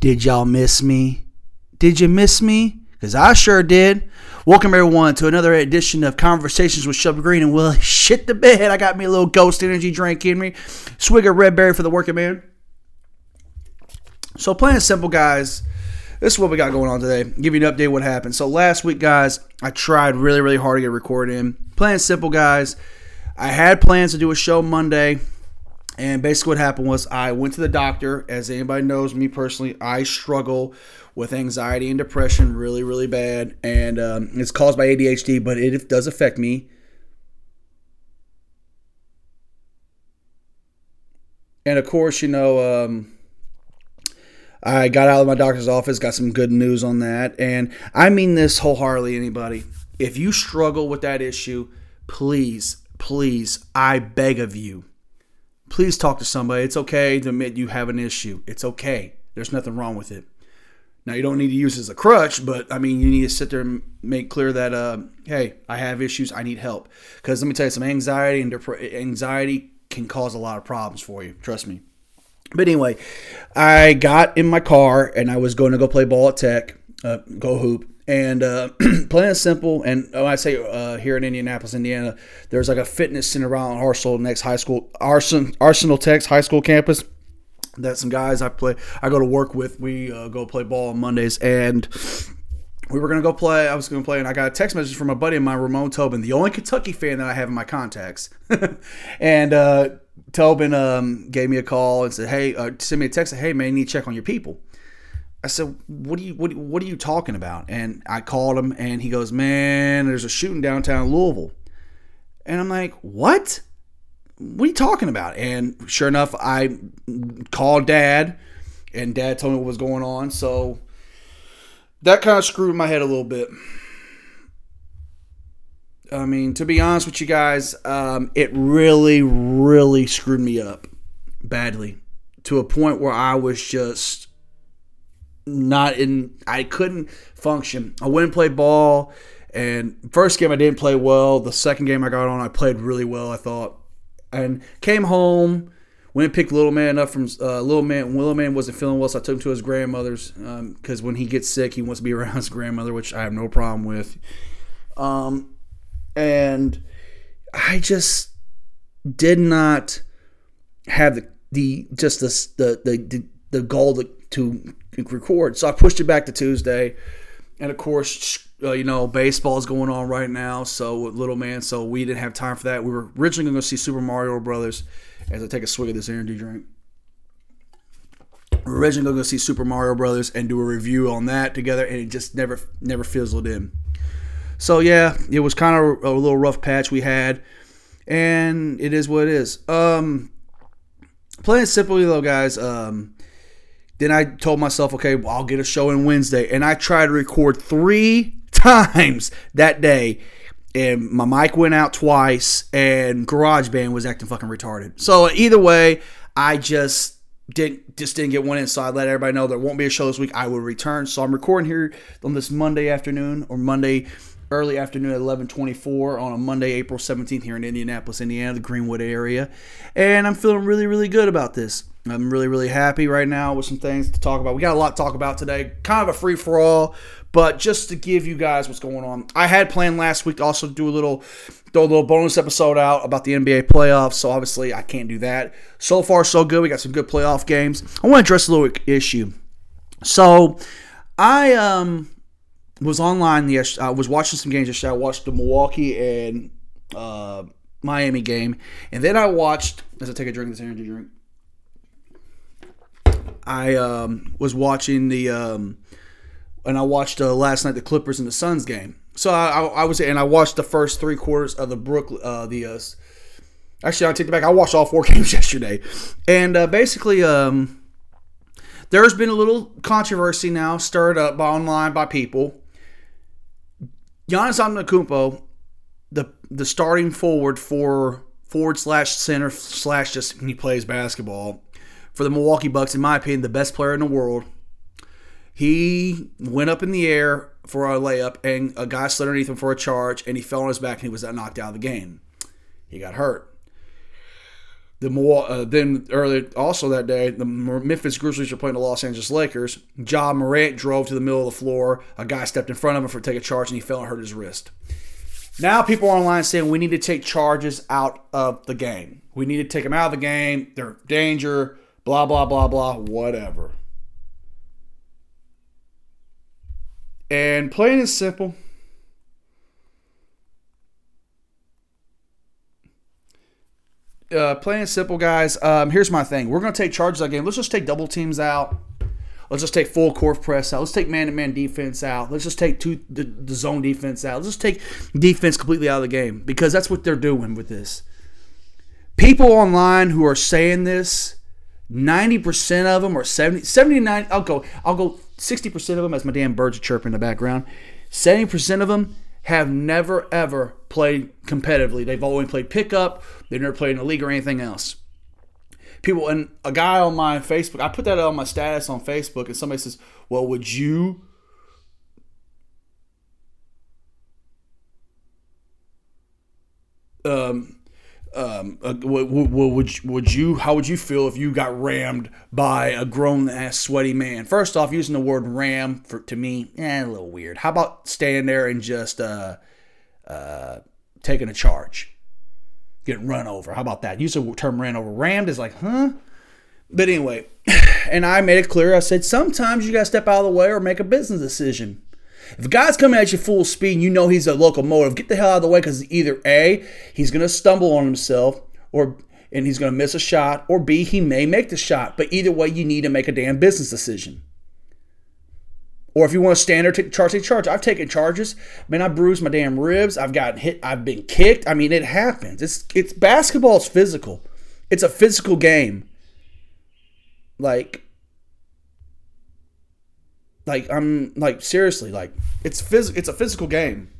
Did y'all miss me? Did you miss me? Because I sure did. Welcome, everyone, to another edition of Conversations with Shelby Green. And well, shit the bed. I got me a little ghost energy drink in me. Swig of red berry for the working man. So, plain and simple, guys, this is what we got going on today. Give you an update what happened. So, last week, guys, I tried really, really hard to get recorded in. Plain and simple, guys, I had plans to do a show Monday. And basically, what happened was I went to the doctor. As anybody knows, me personally, I struggle with anxiety and depression really, really bad. And um, it's caused by ADHD, but it does affect me. And of course, you know, um, I got out of my doctor's office, got some good news on that. And I mean this wholeheartedly, anybody. If you struggle with that issue, please, please, I beg of you please talk to somebody. It's okay to admit you have an issue. It's okay. There's nothing wrong with it. Now you don't need to use as a crutch, but I mean you need to sit there and make clear that uh, hey, I have issues. I need help. Because let me tell you, some anxiety and dep- anxiety can cause a lot of problems for you. Trust me. But anyway, I got in my car and I was going to go play ball at Tech, uh, go hoop, and uh, plain simple. And when I say uh, here in Indianapolis, Indiana, there's like a fitness center around Arsenal next high school, Arsenal, Arsenal Tech's high school campus. That some guys I play, I go to work with. We uh, go play ball on Mondays, and we were gonna go play. I was gonna play, and I got a text message from a buddy of mine, Ramon Tobin, the only Kentucky fan that I have in my contacts. and uh, Tobin um, gave me a call and said, "Hey, uh, send me a text. Hey, man, you need to check on your people." I said, "What are you what, what are you talking about?" And I called him, and he goes, "Man, there's a shooting downtown Louisville." And I'm like, "What? What are you talking about?" And sure enough, I called Dad, and Dad told me what was going on. So that kind of screwed my head a little bit. I mean, to be honest with you guys, um, it really, really screwed me up badly to a point where I was just not in I couldn't function. I went and played ball and first game I didn't play well. The second game I got on I played really well, I thought. And came home, went and picked little man up from uh, little man. Little man wasn't feeling well, so I took him to his grandmother's because um, when he gets sick, he wants to be around his grandmother, which I have no problem with. Um, and I just did not have the, the just the the the, the goal to, to record. So I pushed it back to Tuesday, and of course, uh, you know, baseball is going on right now. So little man, so we didn't have time for that. We were originally going to see Super Mario Brothers. As I take a swig of this energy drink, we are originally going to see Super Mario Brothers and do a review on that together, and it just never never fizzled in. So yeah, it was kind of a little rough patch we had, and it is what it is. Um, plain simply though, guys. Um, then I told myself, okay, well, I'll get a show in Wednesday. And I tried to record three times that day. And my mic went out twice, and GarageBand was acting fucking retarded. So either way, I just didn't just didn't get one in. So I let everybody know there won't be a show this week. I will return. So I'm recording here on this Monday afternoon or Monday early afternoon at 11:24 on a Monday, April 17th here in Indianapolis, Indiana, the Greenwood area, and I'm feeling really, really good about this. I'm really, really happy right now with some things to talk about. We got a lot to talk about today. Kind of a free for all, but just to give you guys what's going on. I had planned last week to also do a little throw a little bonus episode out about the NBA playoffs. So obviously I can't do that. So far, so good. We got some good playoff games. I want to address a little issue. So I um was online the I was watching some games yesterday. I watched the Milwaukee and uh, Miami game, and then I watched as I take a drink of this energy drink. I um, was watching the um, and I watched uh, last night the Clippers and the Suns game. So I, I, I was and I watched the first three quarters of the Brooklyn uh, the uh, actually I take it back. I watched all four games yesterday, and uh, basically um, there's been a little controversy now stirred up by online by people. Giannis Antetokounmpo, the the starting forward for forward slash center slash just he plays basketball for the Milwaukee Bucks, in my opinion, the best player in the world. He went up in the air for a layup, and a guy slid underneath him for a charge, and he fell on his back, and he was knocked out of the game. He got hurt. The more uh, then earlier also that day, the Memphis Grizzlies were playing the Los Angeles Lakers. Ja Morant drove to the middle of the floor. A guy stepped in front of him for take a charge, and he fell and hurt his wrist. Now people are online saying we need to take charges out of the game. We need to take them out of the game. They're danger. Blah blah blah blah. Whatever. And plain and simple. Uh, plain and simple, guys. Um, here's my thing. We're going to take charges of that game. Let's just take double teams out. Let's just take full court press out. Let's take man-to-man defense out. Let's just take two the, the zone defense out. Let's just take defense completely out of the game because that's what they're doing with this. People online who are saying this, 90% of them or 70, 79, I'll go, I'll go 60% of them as my damn birds are chirping in the background. 70% of them have never ever played competitively. They've always played pickup. They've never played in a league or anything else. People and a guy on my Facebook, I put that on my status on Facebook, and somebody says, "Well, would you?" Um, um, uh, would, would, would you how would you feel if you got rammed by a grown ass sweaty man? First off, using the word ram for to me, eh, a little weird. How about staying there and just uh, uh, taking a charge, getting run over? How about that? Use the term ran over. Rammed is like, huh? But anyway, and I made it clear. I said sometimes you got to step out of the way or make a business decision. If a guy's coming at you full speed and you know he's a locomotive, get the hell out of the way because either A, he's going to stumble on himself or and he's going to miss a shot, or B, he may make the shot. But either way, you need to make a damn business decision. Or if you want to stand there, take charge, take charge. I've taken charges. Man, I bruised my damn ribs. I've gotten hit. I've been kicked. I mean, it happens. It's it's basketball. Physical. It's a physical game. Like like I'm like seriously, like it's phys- it's a physical game.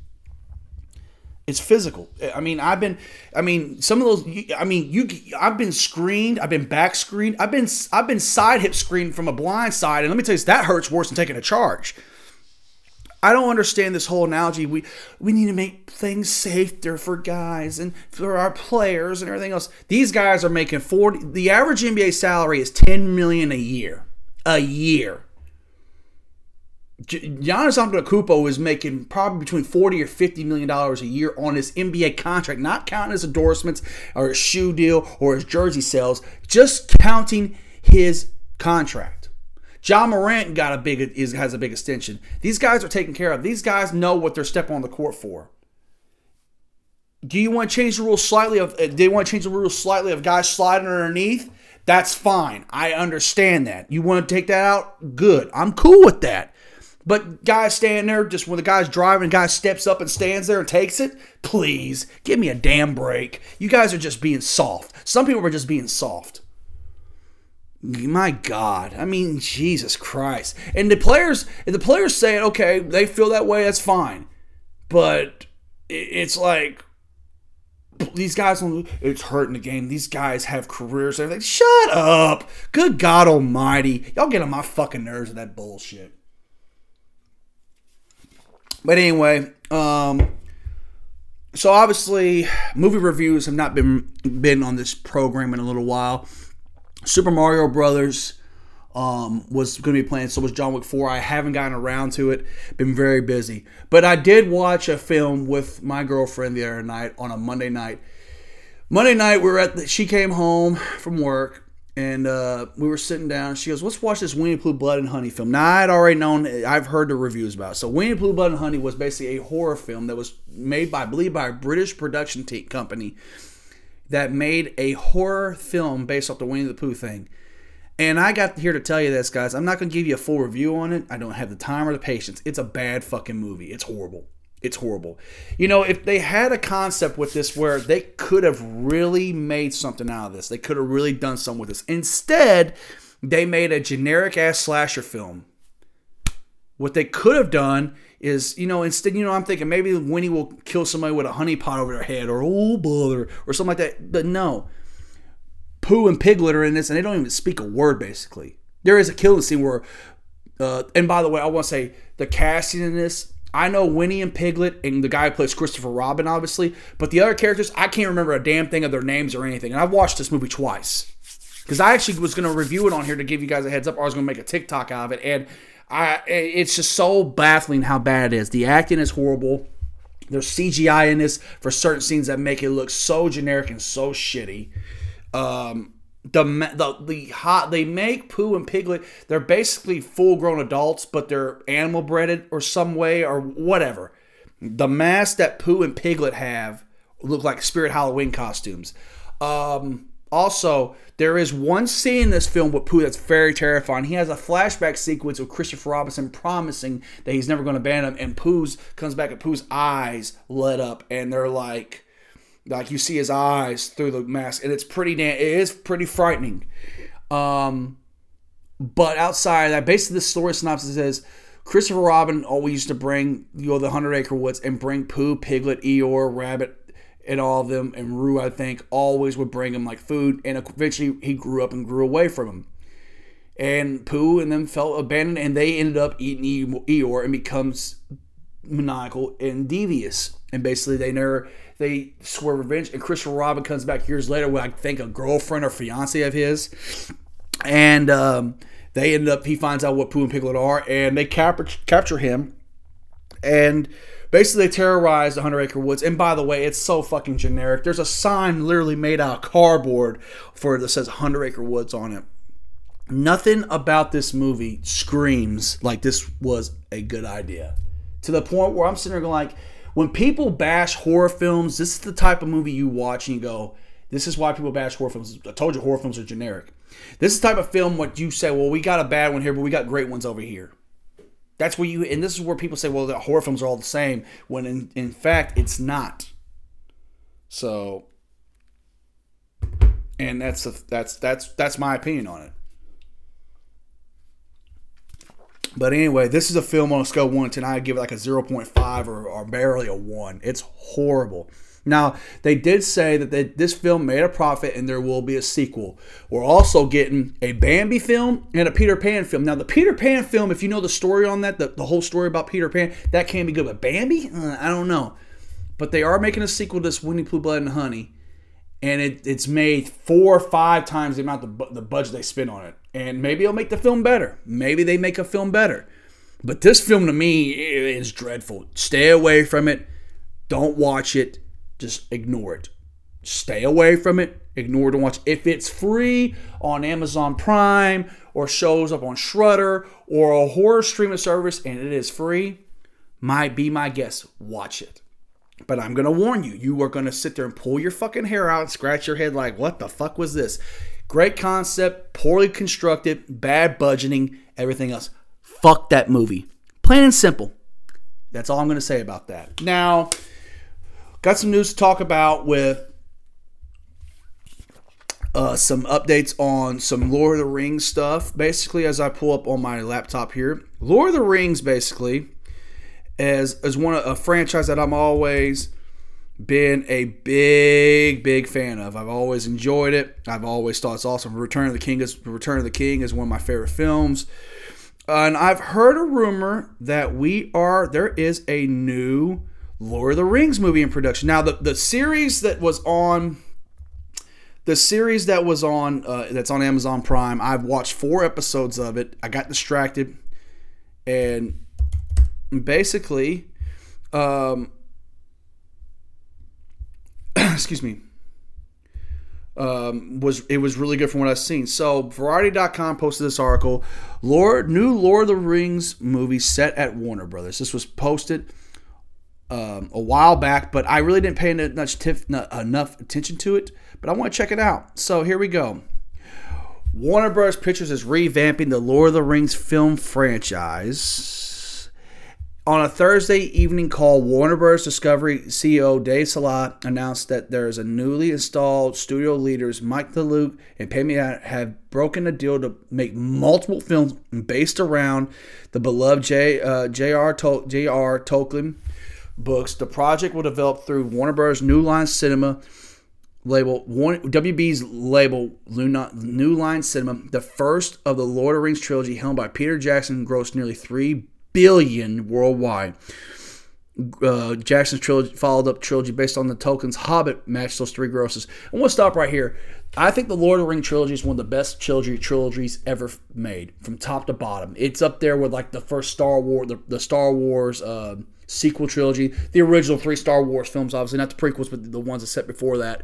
It's physical. I mean, I've been, I mean, some of those. I mean, you. I've been screened. I've been back screened. I've been, I've been side hip screened from a blind side, and let me tell you, that hurts worse than taking a charge. I don't understand this whole analogy. We we need to make things safer for guys and for our players and everything else. These guys are making forty. The average NBA salary is ten million a year. A year. Giannis Antetokounmpo is making probably between forty or fifty million dollars a year on his NBA contract, not counting his endorsements or his shoe deal or his jersey sales, just counting his contract. John Morant got a big is, has a big extension. These guys are taken care of. These guys know what they're stepping on the court for. Do you want to change the rules slightly? Of uh, they want to change the rules slightly of guys sliding underneath? That's fine. I understand that. You want to take that out? Good. I'm cool with that. But guys standing there, just when the guy's driving, guy steps up and stands there and takes it, please give me a damn break. You guys are just being soft. Some people are just being soft. My God, I mean, Jesus Christ. And the players, if the players say it, okay, they feel that way, that's fine. But it's like these guys, it's hurting the game. These guys have careers. Like, shut up. Good God Almighty, y'all get on my fucking nerves with that bullshit. But anyway, um, so obviously movie reviews have not been been on this program in a little while. Super Mario Brothers um, was going to be playing, so was John Wick 4. I haven't gotten around to it, been very busy. But I did watch a film with my girlfriend the other night on a Monday night. Monday night, we were at the, she came home from work and uh, we were sitting down. She goes, "Let's watch this Winnie the Pooh Blood and Honey film." Now I'd already known, I've heard the reviews about. It. So Winnie Pooh Blood and Honey was basically a horror film that was made by, I believe, by a British production t- company that made a horror film based off the Winnie the Pooh thing. And I got here to tell you this, guys. I'm not going to give you a full review on it. I don't have the time or the patience. It's a bad fucking movie. It's horrible. It's horrible. You know, if they had a concept with this where they could have really made something out of this, they could have really done something with this. Instead, they made a generic ass slasher film. What they could have done is, you know, instead, you know, I'm thinking maybe Winnie will kill somebody with a honey pot over their head or oh bother or something like that. But no. Pooh and Piglet are in this and they don't even speak a word basically. There is a killing scene where uh, and by the way, I want to say the casting in this I know Winnie and Piglet and the guy who plays Christopher Robin, obviously, but the other characters, I can't remember a damn thing of their names or anything. And I've watched this movie twice because I actually was going to review it on here to give you guys a heads up, I was going to make a TikTok out of it, and I it's just so baffling how bad it is. The acting is horrible. There's CGI in this for certain scenes that make it look so generic and so shitty. Um, the the the hot they make Pooh and Piglet. They're basically full grown adults, but they're animal bred or some way or whatever. The mask that Pooh and Piglet have look like Spirit Halloween costumes. Um, also, there is one scene in this film with Pooh that's very terrifying. He has a flashback sequence with Christopher Robinson promising that he's never going to abandon him, and Pooh's comes back and Pooh's eyes lit up, and they're like like you see his eyes through the mask, and it's pretty damn. It is pretty frightening. Um, but outside that, basically the story synopsis says Christopher Robin always used to bring you know the Hundred Acre Woods and bring Pooh, Piglet, Eeyore, Rabbit, and all of them, and Roo I think always would bring him like food, and eventually he grew up and grew away from him. And Pooh and them felt abandoned, and they ended up eating Eeyore and becomes maniacal and devious. And basically, they never they swear revenge. And Christopher Robin comes back years later with I think a girlfriend or fiance of his, and um, they end up. He finds out what Pooh and Piglet are, and they capture capture him, and basically they terrorize the Hundred Acre Woods. And by the way, it's so fucking generic. There's a sign literally made out of cardboard for that says Hundred Acre Woods on it. Nothing about this movie screams like this was a good idea. To the point where I'm sitting there going like when people bash horror films, this is the type of movie you watch and you go, this is why people bash horror films. I told you horror films are generic. This is the type of film what you say, well, we got a bad one here, but we got great ones over here. That's where you, and this is where people say, well, the horror films are all the same, when in, in fact, it's not. So, and that's the, that's that's that's my opinion on it. But anyway, this is a film on a scale of 1 to 10. I give it like a 0.5 or, or barely a 1. It's horrible. Now, they did say that they, this film made a profit and there will be a sequel. We're also getting a Bambi film and a Peter Pan film. Now, the Peter Pan film, if you know the story on that, the, the whole story about Peter Pan, that can be good. But Bambi? Uh, I don't know. But they are making a sequel to this Winnie Pooh Blood and Honey. And it, it's made four or five times the amount of the budget they spent on it and maybe it'll make the film better. Maybe they make a film better. But this film to me is dreadful. Stay away from it. Don't watch it. Just ignore it. Stay away from it. Ignore it and watch. If it's free on Amazon Prime or shows up on Shudder or a horror streaming service and it is free, might be my guess. Watch it. But I'm going to warn you, you are going to sit there and pull your fucking hair out and scratch your head like, what the fuck was this? Great concept, poorly constructed, bad budgeting, everything else. Fuck that movie. Plain and simple. That's all I'm going to say about that. Now, got some news to talk about with uh, some updates on some Lord of the Rings stuff. Basically, as I pull up on my laptop here, Lord of the Rings basically is is one of a franchise that I'm always been a big, big fan of. I've always enjoyed it. I've always thought it's awesome. Return of the King is Return of the King is one of my favorite films. Uh, and I've heard a rumor that we are there is a new Lord of the Rings movie in production. Now the the series that was on the series that was on uh, that's on Amazon Prime. I've watched four episodes of it. I got distracted, and basically, um, excuse me, um, was it was really good from what I've seen. So Variety.com posted this article: Lord, new Lord of the Rings movie set at Warner Brothers. This was posted um, a while back, but I really didn't pay enough, enough attention to it. But I want to check it out. So here we go. Warner Bros. Pictures is revamping the Lord of the Rings film franchise on a Thursday evening call, Warner Bros. Discovery CEO Dave Saleh announced that there is a newly installed studio leaders Mike DeLuca and Pammy have broken a deal to make multiple films based around the beloved J, uh, J.R. Tol-. Tolkien books. The project will develop through Warner Bros. New Line Cinema label WB's label New Line Cinema. The first of the Lord of the Rings trilogy, helmed by Peter Jackson, grossed nearly three billion worldwide. uh, Jackson's trilogy, followed up trilogy based on the Tolkien's Hobbit matched those three grosses. And we'll stop right here. I think the Lord of the Ring trilogy is one of the best trilogy trilogies ever made, from top to bottom. It's up there with like the first Star Wars, the, the Star Wars uh, sequel trilogy, the original three Star Wars films, obviously not the prequels, but the ones that set before that,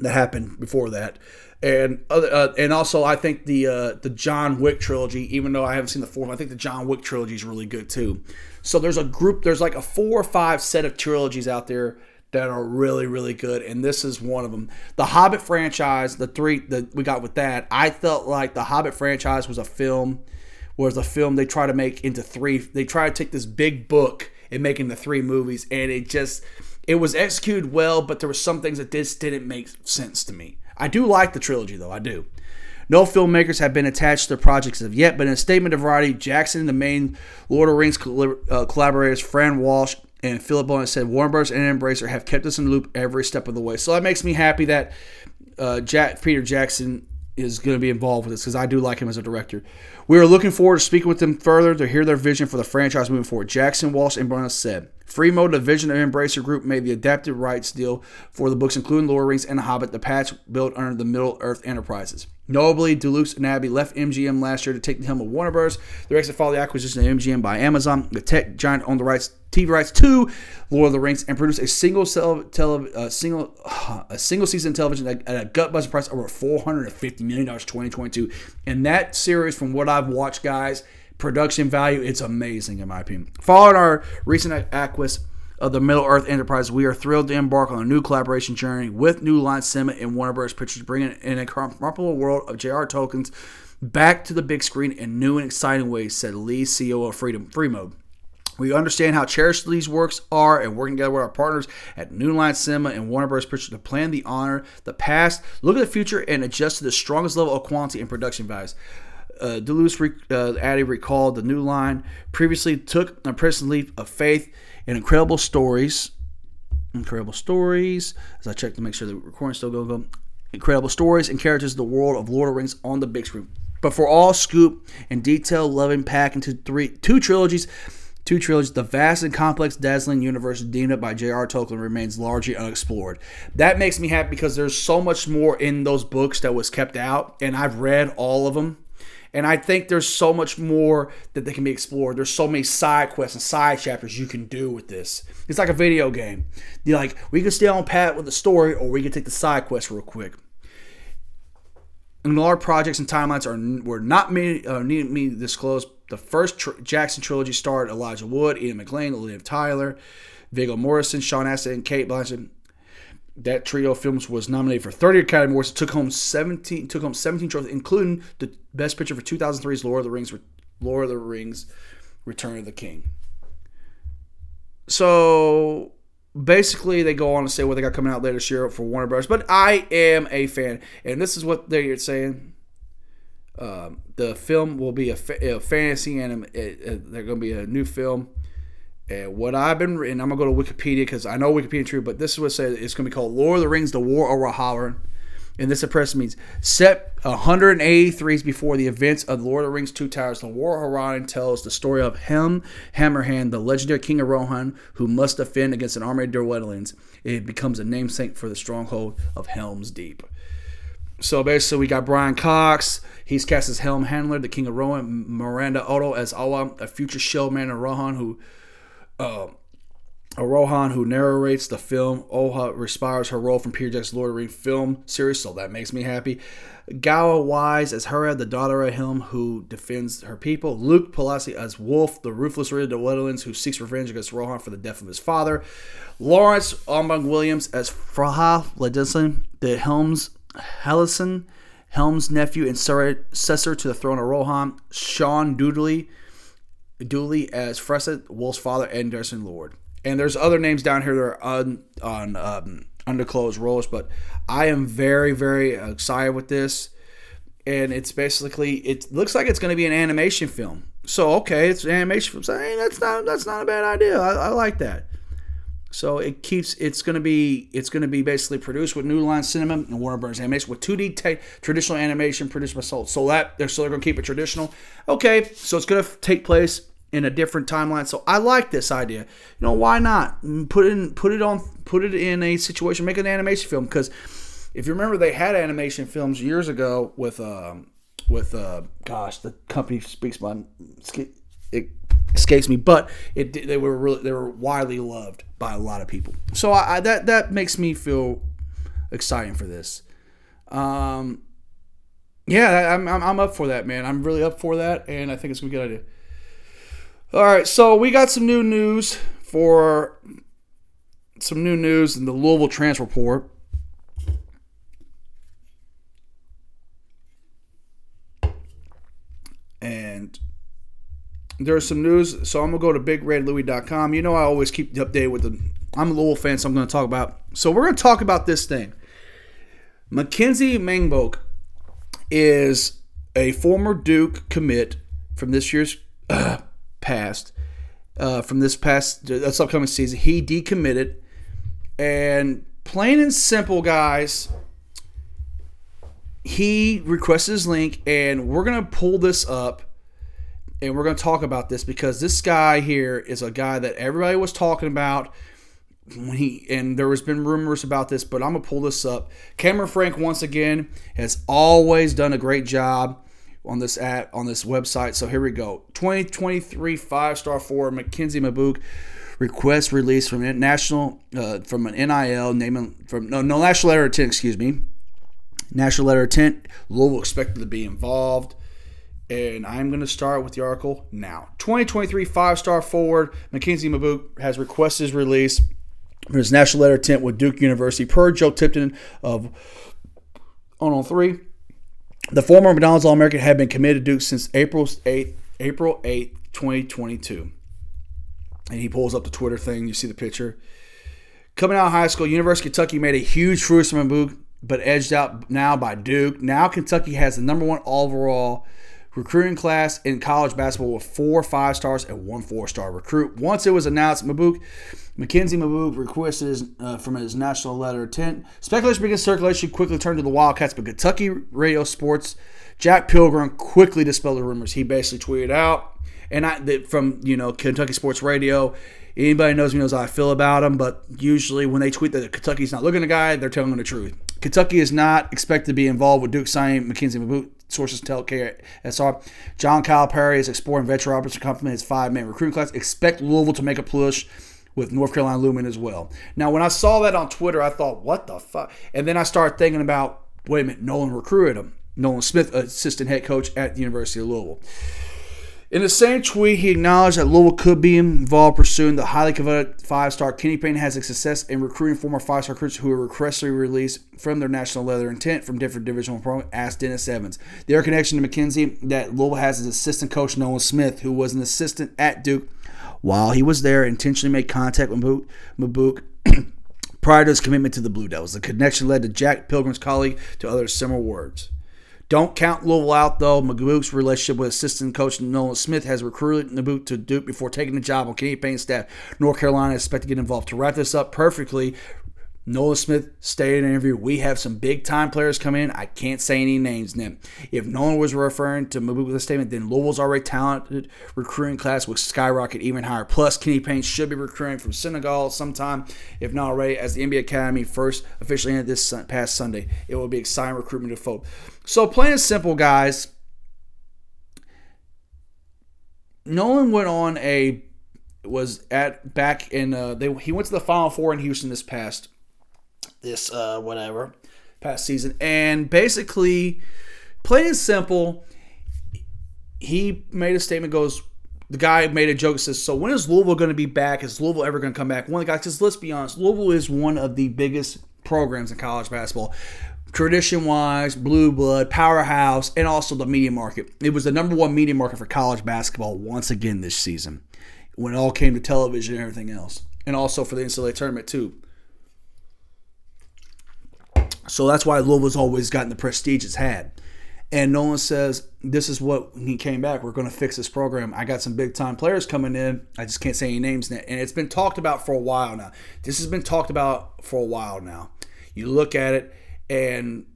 that happened before that and other, uh, and also I think the uh, the John Wick trilogy, even though I haven't seen the fourth, I think the John Wick trilogy is really good too. So there's a group, there's like a four or five set of trilogies out there that are really really good, and this is one of them. The Hobbit franchise, the three that we got with that, I felt like the Hobbit franchise was a film, was a film they try to make into three. They try to take this big book and make into three movies, and it just it was executed well, but there were some things that just didn't make sense to me. I do like the trilogy, though. I do. No filmmakers have been attached to the projects as of yet, but in a statement to Variety, Jackson the main Lord of the Rings uh, collaborators, Fran Walsh and Philip Bowen, said Warner Bros. and Embracer have kept us in the loop every step of the way. So that makes me happy that uh, Jack, Peter Jackson is going to be involved with this because I do like him as a director. We are looking forward to speaking with them further to hear their vision for the franchise moving forward. Jackson, Walsh, and Bowen said. Freemode, the Vision of Embracer Group, made the adapted rights deal for the books, including Lord of Rings and Hobbit, the patch built under the Middle Earth Enterprises. Notably, DeLuca and Abdy left MGM last year to take the helm of Warner Bros. The exit followed the acquisition of MGM by Amazon. The tech giant owned the rights, TV rights to Lord of the Rings, and produced a single tele, uh, single a single season television at, a gut busting price over 450 million dollars 2022. And that series, from what I've watched, guys production value, it's amazing in my opinion. Following our recent acquisition of the Middle Earth Enterprise, we are thrilled to embark on a new collaboration journey with New Line Cinema and Warner Bros. Pictures, bringing in a comparable world of J.R. Tolkien's back to the big screen in new and exciting ways, said Lee, CEO of Freedom Free Mode. We understand how cherished these works are and working together with our partners at New Line Cinema and Warner Bros. Pictures to plan the honor, the past, look at the future, and adjust to the strongest level of quality and production values uh, Duluth uh, Addy recalled the new line previously took a personal leap of faith in incredible stories. Incredible stories. As I check to make sure the recording's still going. Go. Incredible stories and characters of the world of Lord of the Rings on the big screen. But for all scoop and detail, loving pack into three two trilogies, two trilogies, the vast and complex, dazzling universe deemed up by J.R. Tolkien remains largely unexplored. That makes me happy because there's so much more in those books that was kept out, and I've read all of them. And I think there's so much more that they can be explored. There's so many side quests and side chapters you can do with this. It's like a video game. You're like, we can stay on pat with the story, or we can take the side quest real quick. And our projects and timelines are were not uh, needed me disclosed. The first tr- Jackson trilogy starred Elijah Wood, Ian McKellen, Liv Tyler, Viggo Mortensen, Sean Astin, and Cate Blanchett that trio of films was nominated for 30 Academy Awards. Took home 17. Took home 17 trophies, including the Best Picture for 2003's Lord of the Rings. Lord of the Rings, Return of the King. So basically, they go on to say what they got coming out later this year for Warner Bros. But I am a fan, and this is what they're saying. Um, the film will be a, fa- a fantasy, and they're going to be a new film and what I've been, reading, I'm gonna go to Wikipedia because I know Wikipedia true, but this is what it says it's gonna be called Lord of the Rings: The War of Rohirrim. And this impress means set 183 before the events of Lord of the Rings Two Towers. The War of Rohirrim tells the story of Helm Hammerhand, the legendary king of Rohan, who must defend against an army of Dunlendings. It becomes a namesake for the stronghold of Helm's Deep. So basically, we got Brian Cox. He's cast as Helm Handler, the king of Rohan. Miranda Otto as Awa, a future showman of Rohan who uh, Rohan, who narrates the film. Oha respires her role from Peter Jackson's Lord of the Rings film series, so that makes me happy. Gaia Wise as Hera, the daughter of him who defends her people. Luke Pelosi as Wolf, the ruthless rid of the Wetlands who seeks revenge against Rohan for the death of his father. Lawrence Aumbang Williams as Fraha Ledison, the Helms Hellison, Helm's nephew and successor to the throne of Rohan. Shaun Dooley Dooley as Fresset, Wolf's father, and Darcy Lord. And there's other names down here that are on, on um, underclosed roles, but I am very, very excited with this. And it's basically, it looks like it's going to be an animation film. So okay, it's an animation film. So hey, that's not that's not a bad idea. I, I like that. So it keeps it's going to be it's going to be basically produced with New Line Cinema and Warner Bros. Animation with 2D t- traditional animation produced by Soul. So that they're still going to keep it traditional. Okay, so it's going to take place in a different timeline. So I like this idea. You know, why not put it in, put it on, put it in a situation, make an animation film because if you remember, they had animation films years ago with um, with uh, gosh, the company speaks my it escapes me, but it they were really they were widely loved by a lot of people. So I, I that that makes me feel exciting for this. Um, yeah, I'm, I'm, I'm up for that, man. I'm really up for that, and I think it's gonna be a good idea. All right, so we got some new news for some new news in the Louisville transfer report. And there's some news. So I'm gonna go to BigRedLouis.com. You know I always keep the update with the. I'm a Louisville fan, so I'm gonna talk about. So we're gonna talk about this thing. Mackenzie Mangok is a former Duke commit from this year's uh, past, uh, from this past this upcoming season. He decommitted, and plain and simple, guys. He requested his link, and we're gonna pull this up and we're going to talk about this because this guy here is a guy that everybody was talking about when he and there has been rumors about this, but I'm gonna pull this up. Cameron Frank once again has always done a great job on this at on this website. So here we go. 2023 five star four Mackenzie Mabuk request release from national uh, from an NIL naming from no no national letter of intent excuse me national letter of intent. Louisville expected to be involved and I'm going to start with the article now. 2023 five star forward Mackenzie Mabuk has requested his release for his national letter tent with Duke University per Joe Tipton of on on three. The former McDonald's All American had been committed to Duke since April 8th, April 8th, 2022. And he pulls up the Twitter thing. You see the picture. Coming out of high school, University of Kentucky made a huge fruit from Mabuk, but edged out now by Duke. Now Kentucky has the number one overall recruiting class in college basketball with four five stars and one four star recruit. Once it was announced, Mabuk, Mackenzie Mabuk requested uh, from his national letter of intent. Speculation began circulation quickly turned to the Wildcats, but Kentucky Radio Sports, Jack Pilgrim quickly dispelled the rumors. He basically tweeted out, and I from you know Kentucky Sports Radio. Anybody knows me knows how I feel about him, but usually when they tweet that Kentucky's not looking at the guy, they're telling the truth. Kentucky is not expected to be involved with Duke signing Mackenzie Mabuk sources tell KSR. John Calipari is exploring veteran Robertson complement his five-man recruiting class. Expect Louisville to make a push with North Carolina looming as well. Now, when I saw that on Twitter, I thought, what the fuck? And then I started thinking about, wait a minute, Nolan recruited him. Nolan Smith, assistant head coach at the University of Louisville. In the same tweet, he acknowledged that Louisville could be involved pursuing the highly coveted five-star. Kenny Payne has a success in recruiting former five-star recruits who were requested released from their national leather intent from different divisional programs. Asked Dennis Evans. Their connection to McKenzie that Louisville has his assistant coach Nolan Smith, who was an assistant at Duke while he was there. Intentionally made contact with Mabuk. prior to his commitment to the Blue Devils. The connection led to Jack Pilgrim's colleague to other similar words. Don't count Louisville out, though. Mabuk's relationship with assistant coach Nolan Smith has recruited Mabuk to Duke before taking the job on Kenny Payne's staff. North Carolina is expected to get involved. To wrap this up perfectly, Nolan Smith stated in an interview, we have some big time players come in. I can't say any names now. If Nolan was referring to Mabuk with a statement, then Louisville's already talented recruiting class will skyrocket even higher. Plus, Kenny Payne should be recruiting from Senegal sometime, if not already, as the NBA Academy first officially ended this past Sunday. It will be exciting recruitment to folk. So, plain and simple, guys. Nolan went on a was at back in uh, they he went to the Final Four in Houston this past this uh, whatever past season, and basically, plain and simple, he made a statement. Goes, the guy made a joke. Says, "So when is Louisville going to be back? Is Louisville ever going to come back?" One of the guys says, "Let's be honest, Louisville is one of the biggest programs in college basketball." Tradition wise, blue blood, powerhouse, and also the media market. It was the number one media market for college basketball once again this season when it all came to television and everything else. And also for the NCAA tournament, too. So that's why Louisville's always gotten the prestige it's had. And Nolan says, This is what he came back. We're going to fix this program. I got some big time players coming in. I just can't say any names. And it's been talked about for a while now. This has been talked about for a while now. You look at it and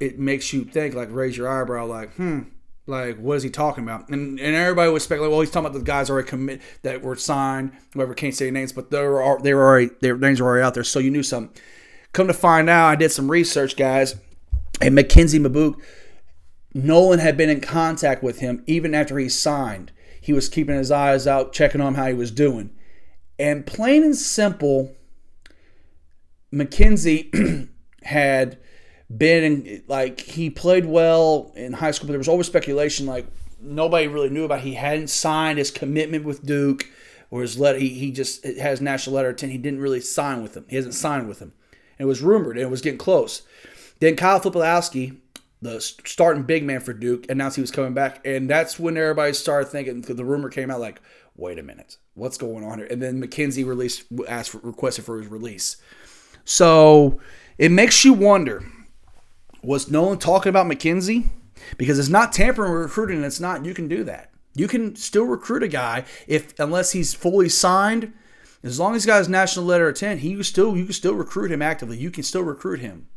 it makes you think, like, raise your eyebrow, like, hmm, Like, what is he talking about? And and everybody was speculating. Well, he's talking about the guys already commit that were signed. Whoever can't say names, but they were they were already their names were already out there, so you knew something. Come to find out, I did some research, guys, and Mackenzie Mabuk, Nolan had been in contact with him even after he signed. He was keeping his eyes out, checking on how he was doing, and plain and simple, Mackenzie had been in, like he played well in high school, but there was always speculation like nobody really knew about. He hadn't signed his commitment with Duke or his letter. He, he just has national letter ten. He didn't really sign with them. He hasn't signed with them. And it was rumored and it was getting close. Then Kyle Filipowski, the starting big man for Duke, announced he was coming back, and that's when everybody started thinking. The rumor came out like, wait a minute, what's going on here? And then McKenzie released asked for, requested for his release. So it makes you wonder was Nolan talking about McKenzie? Because it's not tampering recruiting, and it's not. You can do that. You can still recruit a guy if unless he's fully signed. As long as he's got his national letter of 10, he still you can still recruit him actively. You can still recruit him.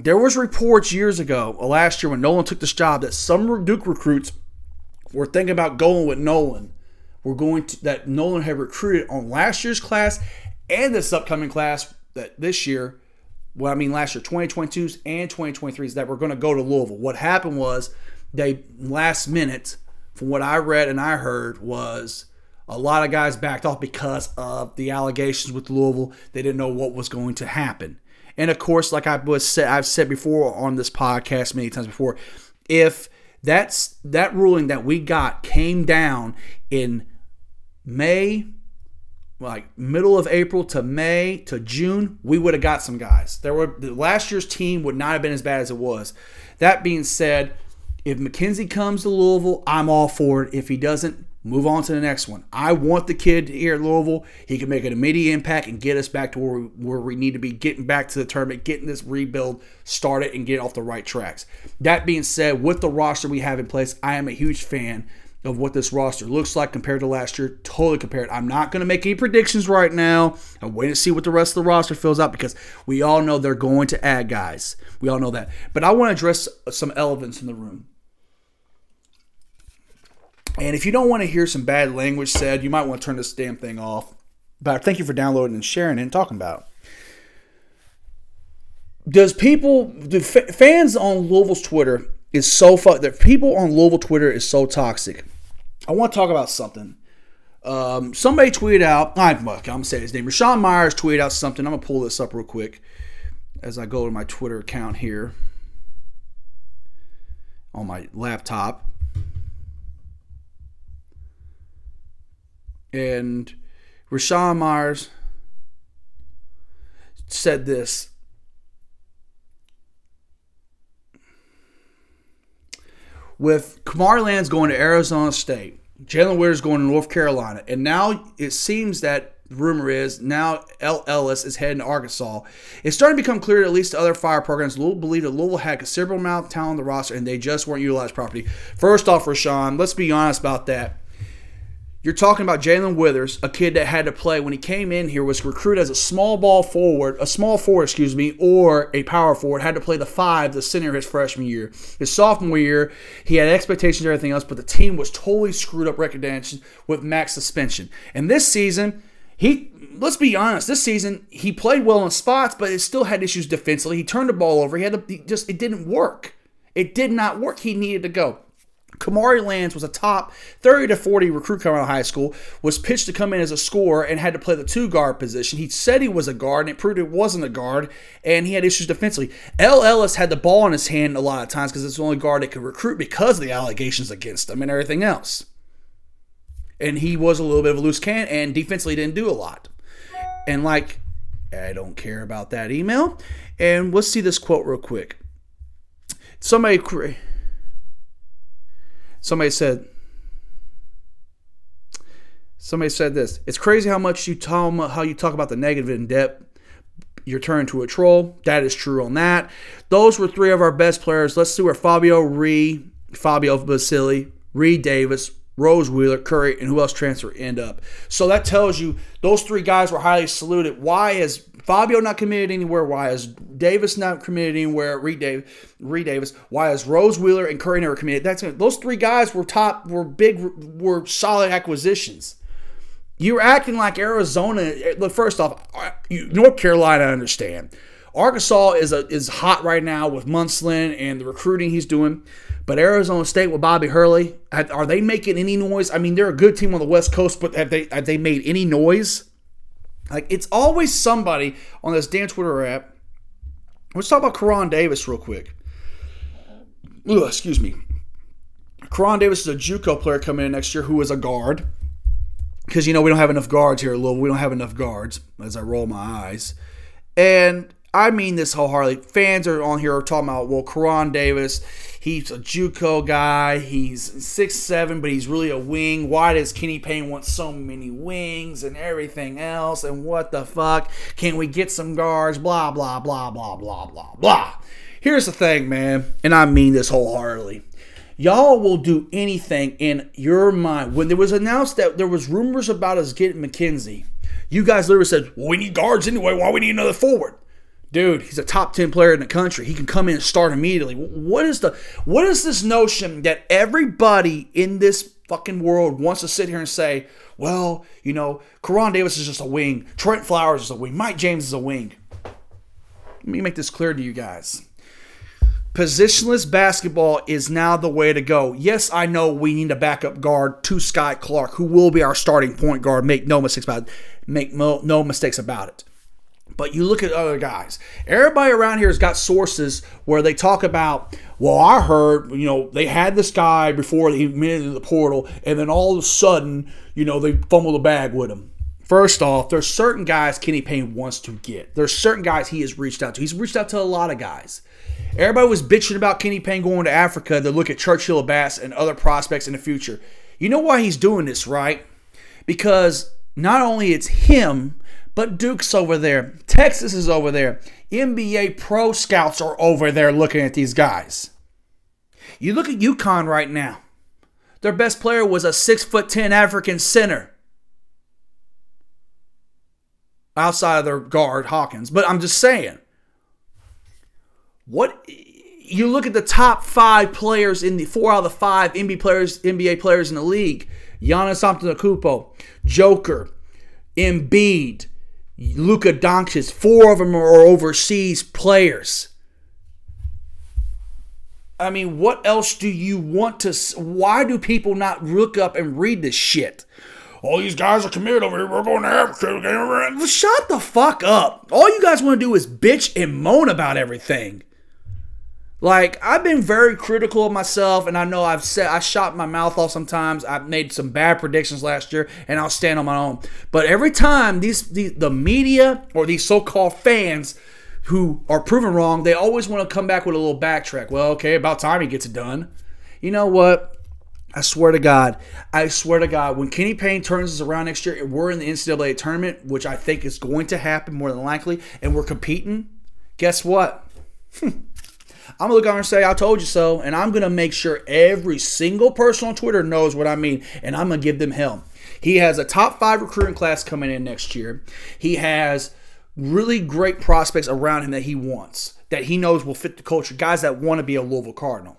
There was reports years ago, uh, last year when Nolan took this job, that some Duke recruits were thinking about going with Nolan. We're going to that Nolan had recruited on last year's class and this upcoming class that this year well, I mean last year, 2022s and 2023s that were going to go to Louisville. What happened was they last minute, from what I read and I heard, was a lot of guys backed off because of the allegations with Louisville. They didn't know what was going to happen. And of course, like I was said, I've said before on this podcast many times before, if that's that ruling that we got came down in May like middle of April to May to June, we would have got some guys. There were last year's team would not have been as bad as it was. That being said, if Mackenzie comes to Louisville, I'm all for it. If he doesn't, move on to the next one. I want the kid here at Louisville. He can make an immediate impact and get us back to where we, where we need to be, getting back to the tournament, getting this rebuild started, and get off the right tracks. That being said, with the roster we have in place, I am a huge fan of what this roster looks like compared to last year. Totally compared. I'm not going to make any predictions right now. I'm waiting to see what the rest of the roster fills out because we all know they're going to add guys. We all know that. But I want to address some elephants in the room. And if you don't want to hear some bad language said, you might want to turn this damn thing off. But thank you for downloading and sharing and talking about. Does people, do fans on Louisville's Twitter is so fuck that people on Louisville Twitter is so toxic. I want to talk about something. Um, somebody tweeted out, I'm, I'm gonna say his name. Rashawn Myers tweeted out something. I'm gonna pull this up real quick as I go to my Twitter account here on my laptop. And Rashawn Myers said this with Kamari Lands going to Arizona State, Jae'Lyn Withers going to North Carolina, and now it seems that rumor is now El Ellis is heading to Arkansas. It's starting to become clear, at least to other fire programs, Louisville believe that Louisville had a considerable amount of talent on the roster and they just weren't utilized properly. First off, Rashawn, let's be honest about that. You're talking about Jae'Lyn Withers, a kid that had to play when he came in here, was recruited as a small ball forward, a small forward, excuse me, or a power forward, had to play the five, the center his freshman year. His sophomore year, he had expectations and everything else, but the team was totally screwed up recognition with max suspension. And this season, he let's be honest, this season he played well in spots, but it still had issues defensively. He turned the ball over. He had to he just it didn't work. It did not work. He needed to go. Kamari Lands was a top 30 to 40 recruit coming out of high school, was pitched to come in as a scorer and had to play the two guard position. He said he was a guard, and it proved it wasn't a guard, and he had issues defensively. El Ellis had the ball in his hand a lot of times because it's the only guard that could recruit because of the allegations against him and everything else. And he was a little bit of a loose can and defensively didn't do a lot. And like, I don't care about that email. And let's see this quote real quick. Somebody Somebody said, somebody said this. It's crazy how much you talk how you talk about the negative in depth. You're turned to a troll. That is true on that. Those were three of our best players. Let's see where Fabio Ree, Fabio Basili, Reed Davis, Rose Wheeler, Curry, and who else transfer end up. So that tells you those three guys were highly saluted. Why is Fabio not committed anywhere? Why is Davis not committed anywhere? Reed, Dave, Reed Davis. Why is Rose Wheeler and Curry never committed? That's those three guys were top, were big, were solid acquisitions. You're acting like Arizona. Eh, look, first off, North Carolina, I understand. Arkansas is a, is hot right now with Musselman and the recruiting he's doing. But Arizona State with Bobby Hurley, are they making any noise? I mean, they're a good team on the West Coast, but have they have they made any noise? Like it's always somebody on this damn Twitter app. Let's talk about Koron Davis real quick. Excuse me. Koron Davis is a JUCO player coming in next year who is a guard. Because you know we don't have enough guards here, Louisville. We don't have enough guards. As I roll my eyes, and I mean this wholeheartedly. Fans are on here talking about, well, Koron Davis, he's a JUCO guy. He's six seven, but he's really a wing. Why does Kenny Payne want so many wings and everything else? And what the fuck? Can we get some guards? Blah blah blah blah blah blah blah. Here's the thing, man, and I mean this wholeheartedly. Y'all will do anything in your mind. When there was announced that there was rumors about us getting McKenzie, you guys literally said, well, we need guards anyway. Why we need another forward? Dude, he's a top 10 player in the country. He can come in and start immediately. What is the what is this notion that everybody in this fucking world wants to sit here and say, well, you know, Koron Davis is just a wing, Trent Flowers is a wing, Mike James is a wing. Let me make this clear to you guys. Positionless basketball is now the way to go. Yes, I know we need a backup guard to Skyy Clark, who will be our starting point guard. Make no mistakes about it. Make no mistakes about it. But you look at other guys. Everybody around here has got sources where they talk about, well, I heard, you know, they had this guy before he went into the portal, and then all of a sudden, you know, they fumbled the bag with him. First off, there's certain guys Kenny Payne wants to get. There's certain guys he has reached out to. He's reached out to a lot of guys. Everybody was bitching about Kenny Payne going to Africa to look at Churchill Abass and other prospects in the future. You know why he's doing this, right? Because not only it's him, but Duke's over there. Texas is over there. NBA pro scouts are over there looking at these guys. You look at UConn right now. Their best player was a six foot ten African center. Outside of their guard, Hawkins. But I'm just saying. What you look at the top five players in the four out of the five NBA players, NBA players in the league. Giannis Antetokounmpo, Joker, Embiid, Luka Doncic, four of them are overseas players. I mean, what else do you want to? Why do people not look up and read this shit? All these guys are committed over here. We're going to Africa. Shut the fuck up. All you guys want to do is bitch and moan about everything. Like I've been very critical of myself, and I know I've said I shot my mouth off sometimes. I've made some bad predictions last year, and I'll stand on my own. But every time these, these the media or these so-called fans who are proven wrong, they always want to come back with a little backtrack. Well, okay, about time he gets it done. You know what? I swear to God, I swear to God, when Kenny Payne turns us around next year, we're in the NCAA tournament, which I think is going to happen more than likely, and we're competing, guess what? I'm gonna look and say, I told you so. And I'm gonna make sure every single person on Twitter knows what I mean. And I'm gonna give them hell. He has a top five recruiting class coming in next year. He has really great prospects around him that he wants, that he knows will fit the culture, guys that want to be a Louisville Cardinal.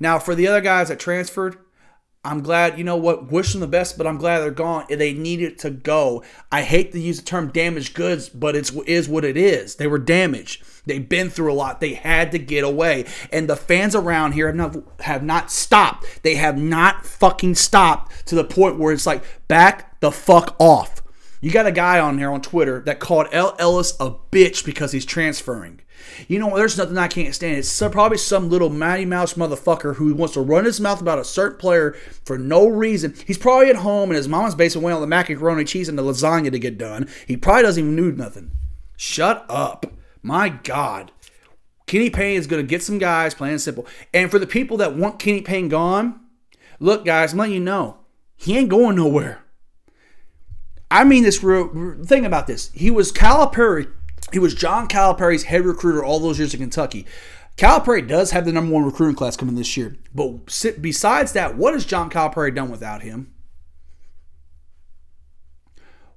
Now, for the other guys that transferred, I'm glad, you know what, wish them the best, but I'm glad they're gone. They needed to go. I hate to use the term damaged goods, but it is what it is. They were damaged. They've been through a lot. They had to get away. And the fans around here have not have not stopped. They have not fucking stopped to the point where it's like back the fuck off. You got a guy on here on Twitter that called El Ellis a bitch because he's transferring. You know, there's nothing I can't stand. It's probably some little Matty Mouse motherfucker who wants to run his mouth about a certain player for no reason. He's probably at home in his mama's basement waiting on the macaroni cheese and the lasagna to get done. He probably doesn't even need nothing. Shut up. My God. Kenny Payne is going to get some guys, plain and simple. And for the people that want Kenny Payne gone, look, guys, I'm letting you know, he ain't going nowhere. I mean this real thing about this. He was Calipari he was John Calipari's head recruiter all those years in Kentucky. Calipari does have the number one recruiting class coming this year. But besides that, what has John Calipari done without him?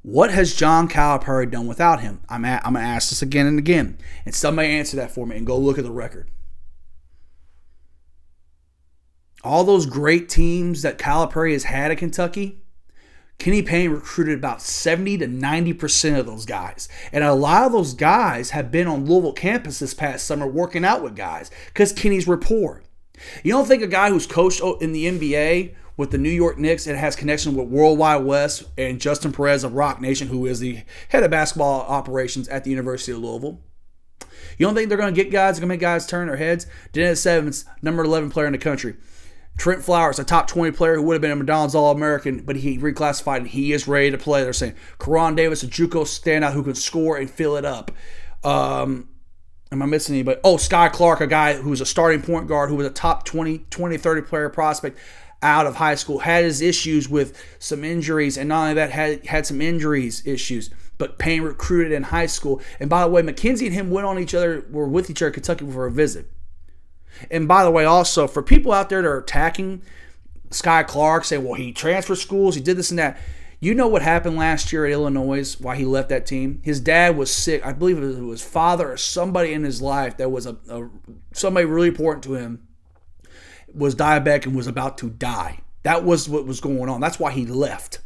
What has John Calipari done without him? I'm, at, I'm going to ask this again and again. And somebody answer that for me and go look at the record. All those great teams that Calipari has had at Kentucky, Kenny Payne recruited about 70 to 90% of those guys. And a lot of those guys have been on Louisville campus this past summer working out with guys because Kenny's rapport. You don't think a guy who's coached in the NBA with the New York Knicks and has connection with Worldwide Wes and Justin Perez of Roc Nation, who is the head of basketball operations at the University of Louisville. You don't think they're going to get guys, going to make guys turn their heads? Dennis Evans, number 11 player in the country. Trent Flowers, a top 20 player who would have been a McDonald's All American, but he reclassified and he is ready to play. They're saying Koron Davis, a Juco standout who can score and fill it up. Um, am I missing anybody? Oh, Skyy Clark, a guy who's a starting point guard who was a top 20, 20, 30 player prospect out of high school, had his issues with some injuries, and not only that, had had some injuries issues. But Payne recruited in high school. And by the way, McKenzie and him went on each other, were with each other Kentucky for a visit. And by the way, also for people out there that are attacking Skyy Clark, say, well, he transferred schools, he did this and that. You know what happened last year at Illinois? Why he left that team? His dad was sick. I believe it was his father or somebody in his life that was a, a somebody really important to him was diabetic and was about to die. That was what was going on. That's why he left.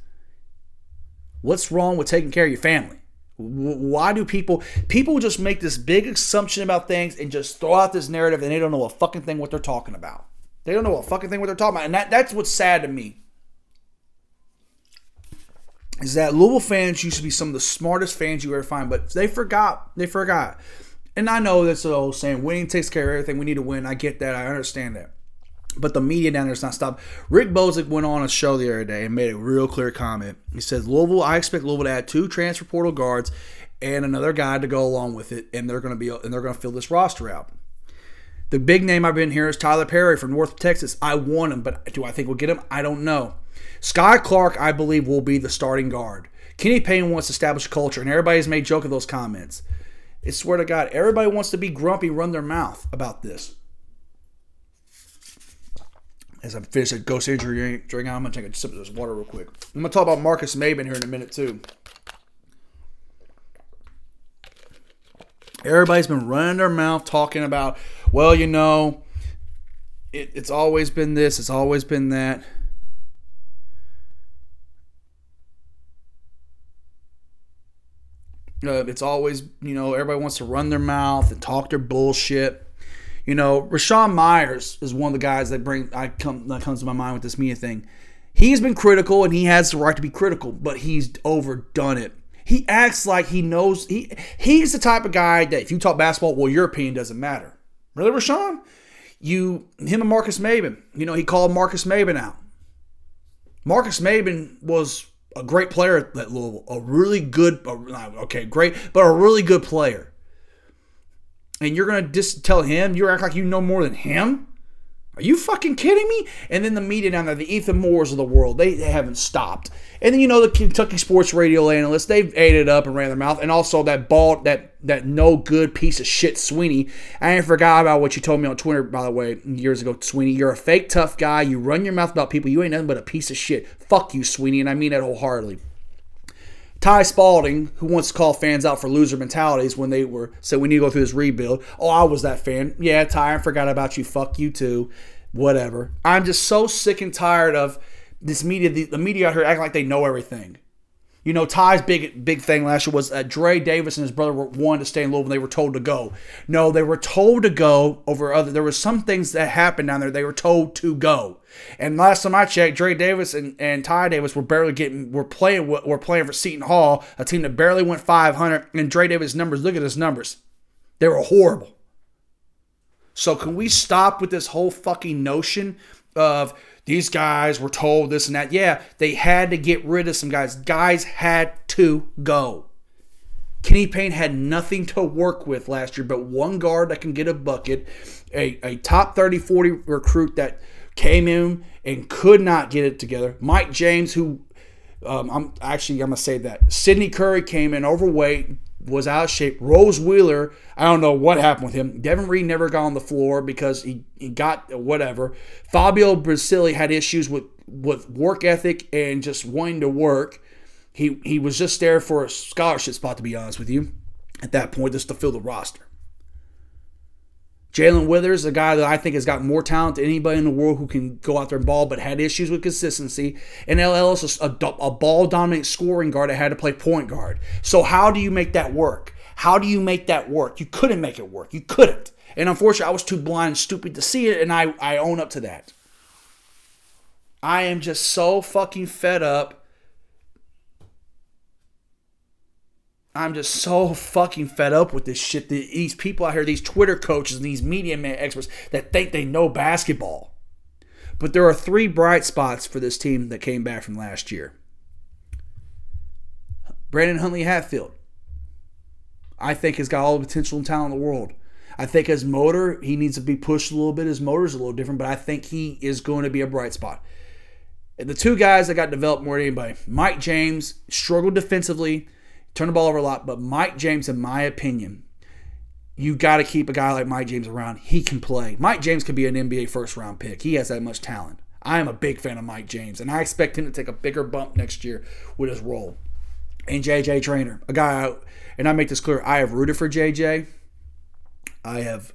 What's wrong with taking care of your family? Why do people people just make this big assumption about things and just throw out this narrative and they don't know a fucking thing what they're talking about. They don't know a fucking thing what they're talking about. And that, that's what's sad to me. Is that Louisville fans used to be some of the smartest fans you ever find, but they forgot. They forgot. And I know that's the old saying, winning takes care of everything. We need to win. I get that. I understand that. But the media down there's not stopped. Rick Bozich went on a show the other day and made a real clear comment. He says, Louisville, I expect Louisville to add two transfer portal guards and another guy to go along with it, and they're gonna be and they're gonna fill this roster out. The big name I've been here is Tylor Perry from North Texas. I want him, but do I think we'll get him? I don't know. Skyy Clark, I believe, will be the starting guard. Kenny Payne wants to establish culture, and everybody's made joke of those comments. I swear to God, everybody wants to be grumpy, run their mouth about this as I finish a ghost injury drink, I'm gonna take a sip of this water real quick. I'm gonna talk about Marques Maybin here in a minute too. Everybody's been running their mouth talking about, well, you know, it, it's always been this, it's always been that. Uh, it's always, you know, everybody wants to run their mouth and talk their bullshit. You know, Rashawn Myers is one of the guys that bring I come that comes to my mind with this media thing. He's been critical and he has the right to be critical, but he's overdone it. He acts like he knows he he's the type of guy that if you talk basketball, well, your opinion doesn't matter. Really, Rashawn? You him and Marques Maybin, you know, he called Marques Maybin out. Marques Maybin was a great player at Louisville, a really good, okay, great, but a really good player and you're gonna just tell him you act like you know more than him? Are you fucking kidding me? And then the media down there, the Ethan Moores of the world, they, they haven't stopped. And then you know the Kentucky sports radio analysts, they've ate it up and ran their mouth. And also that bald, that that no good piece of shit, Sweeney. I ain't forgot about what you told me on Twitter, by the way, years ago, Sweeney. You're a fake tough guy. You run your mouth about people. You ain't nothing but a piece of shit. Fuck you, Sweeney, and I mean that wholeheartedly. Ty Spalding, who wants to call fans out for loser mentalities when they were said we need to go through this rebuild. Oh, I was that fan. Yeah, Ty, I forgot about you. Fuck you too. Whatever. I'm just so sick and tired of this media. The, the media out here acting like they know everything. You know, Ty's big big thing last year was uh, Dre Davis and his brother were wanted to stay in Louisville. They were told to go. No, they were told to go over other. There were some things that happened down there. They were told to go. And last time I checked, Dre Davis and, and Ty Davis were barely getting. Were playing. Were playing for Seton Hall, a team that barely went 500. And Dre Davis' numbers. Look at his numbers. They were horrible. So can we stop with this whole fucking notion of these guys were told this and that. Yeah, they had to get rid of some guys. Guys had to go. Kenny Payne had nothing to work with last year but one guard that can get a bucket, a, a top 30 40 recruit that came in and could not get it together. Mike James, who um, I'm actually I'm gonna say that Sydney Curry came in overweight, was out of shape. Rose Wheeler, I don't know what happened with him. Devin Reed never got on the floor because he, he got whatever. Fabio Basili had issues with, with work ethic and just wanting to work. He he was just there for a scholarship spot, to be honest with you, at that point, just to fill the roster. Jae'Lyn Withers, a guy that I think has got more talent than anybody in the world who can go out there and ball, but had issues with consistency. And El Ellis, a, a ball dominant scoring guard that had to play point guard. So, how do you make that work? How do you make that work? You couldn't make it work. You couldn't. And unfortunately, I was too blind and stupid to see it, and I, I own up to that. I am just so fucking fed up I'm just so fucking fed up with this shit. These people out here, these Twitter coaches and these media experts that think they know basketball. But there are three bright spots for this team that came back from last year. Brandon Huntley Hatfield, I think, has got all the potential and talent in the world. I think his motor, he needs to be pushed a little bit. His motor's a little different, but I think he is going to be a bright spot. And the two guys that got developed more than anybody, Mike James struggled defensively turn the ball over a lot. But Mike James, in my opinion, you got to keep a guy like Mike James around. He can play. Mike James could be an NBA first round pick. He has that much talent. I am a big fan of Mike James, and I expect him to take a bigger bump next year with his role. And JJ Traynor, a guy, and I make this clear, I have rooted for JJ. I have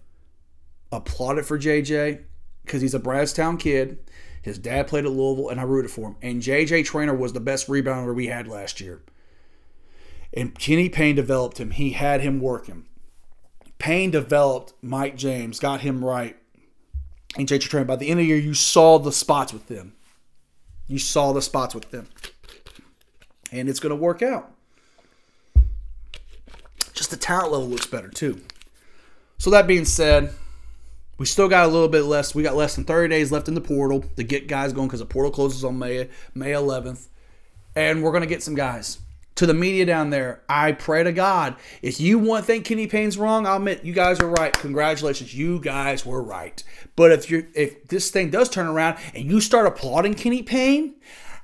applauded for JJ because he's a Bardstown kid. His dad played at Louisville, and I rooted for him. And JJ Traynor was the best rebounder we had last year. And Kenny Payne developed him. He had him working. Payne developed Mike James, got him right. And JJ Train. By the end of the year, you saw the spots with them. You saw the spots with them. And it's going to work out. Just the talent level looks better, too. So, that being said, we still got a little bit less. We got less than 30 days left in the portal to get guys going because the portal closes on May, May 11th. And we're going to get some guys to the media down there, I pray to God, if you want think Kenny Payne's wrong, I'll admit you guys are right. Congratulations, you guys were right. But if you if this thing does turn around and you start applauding Kenny Payne,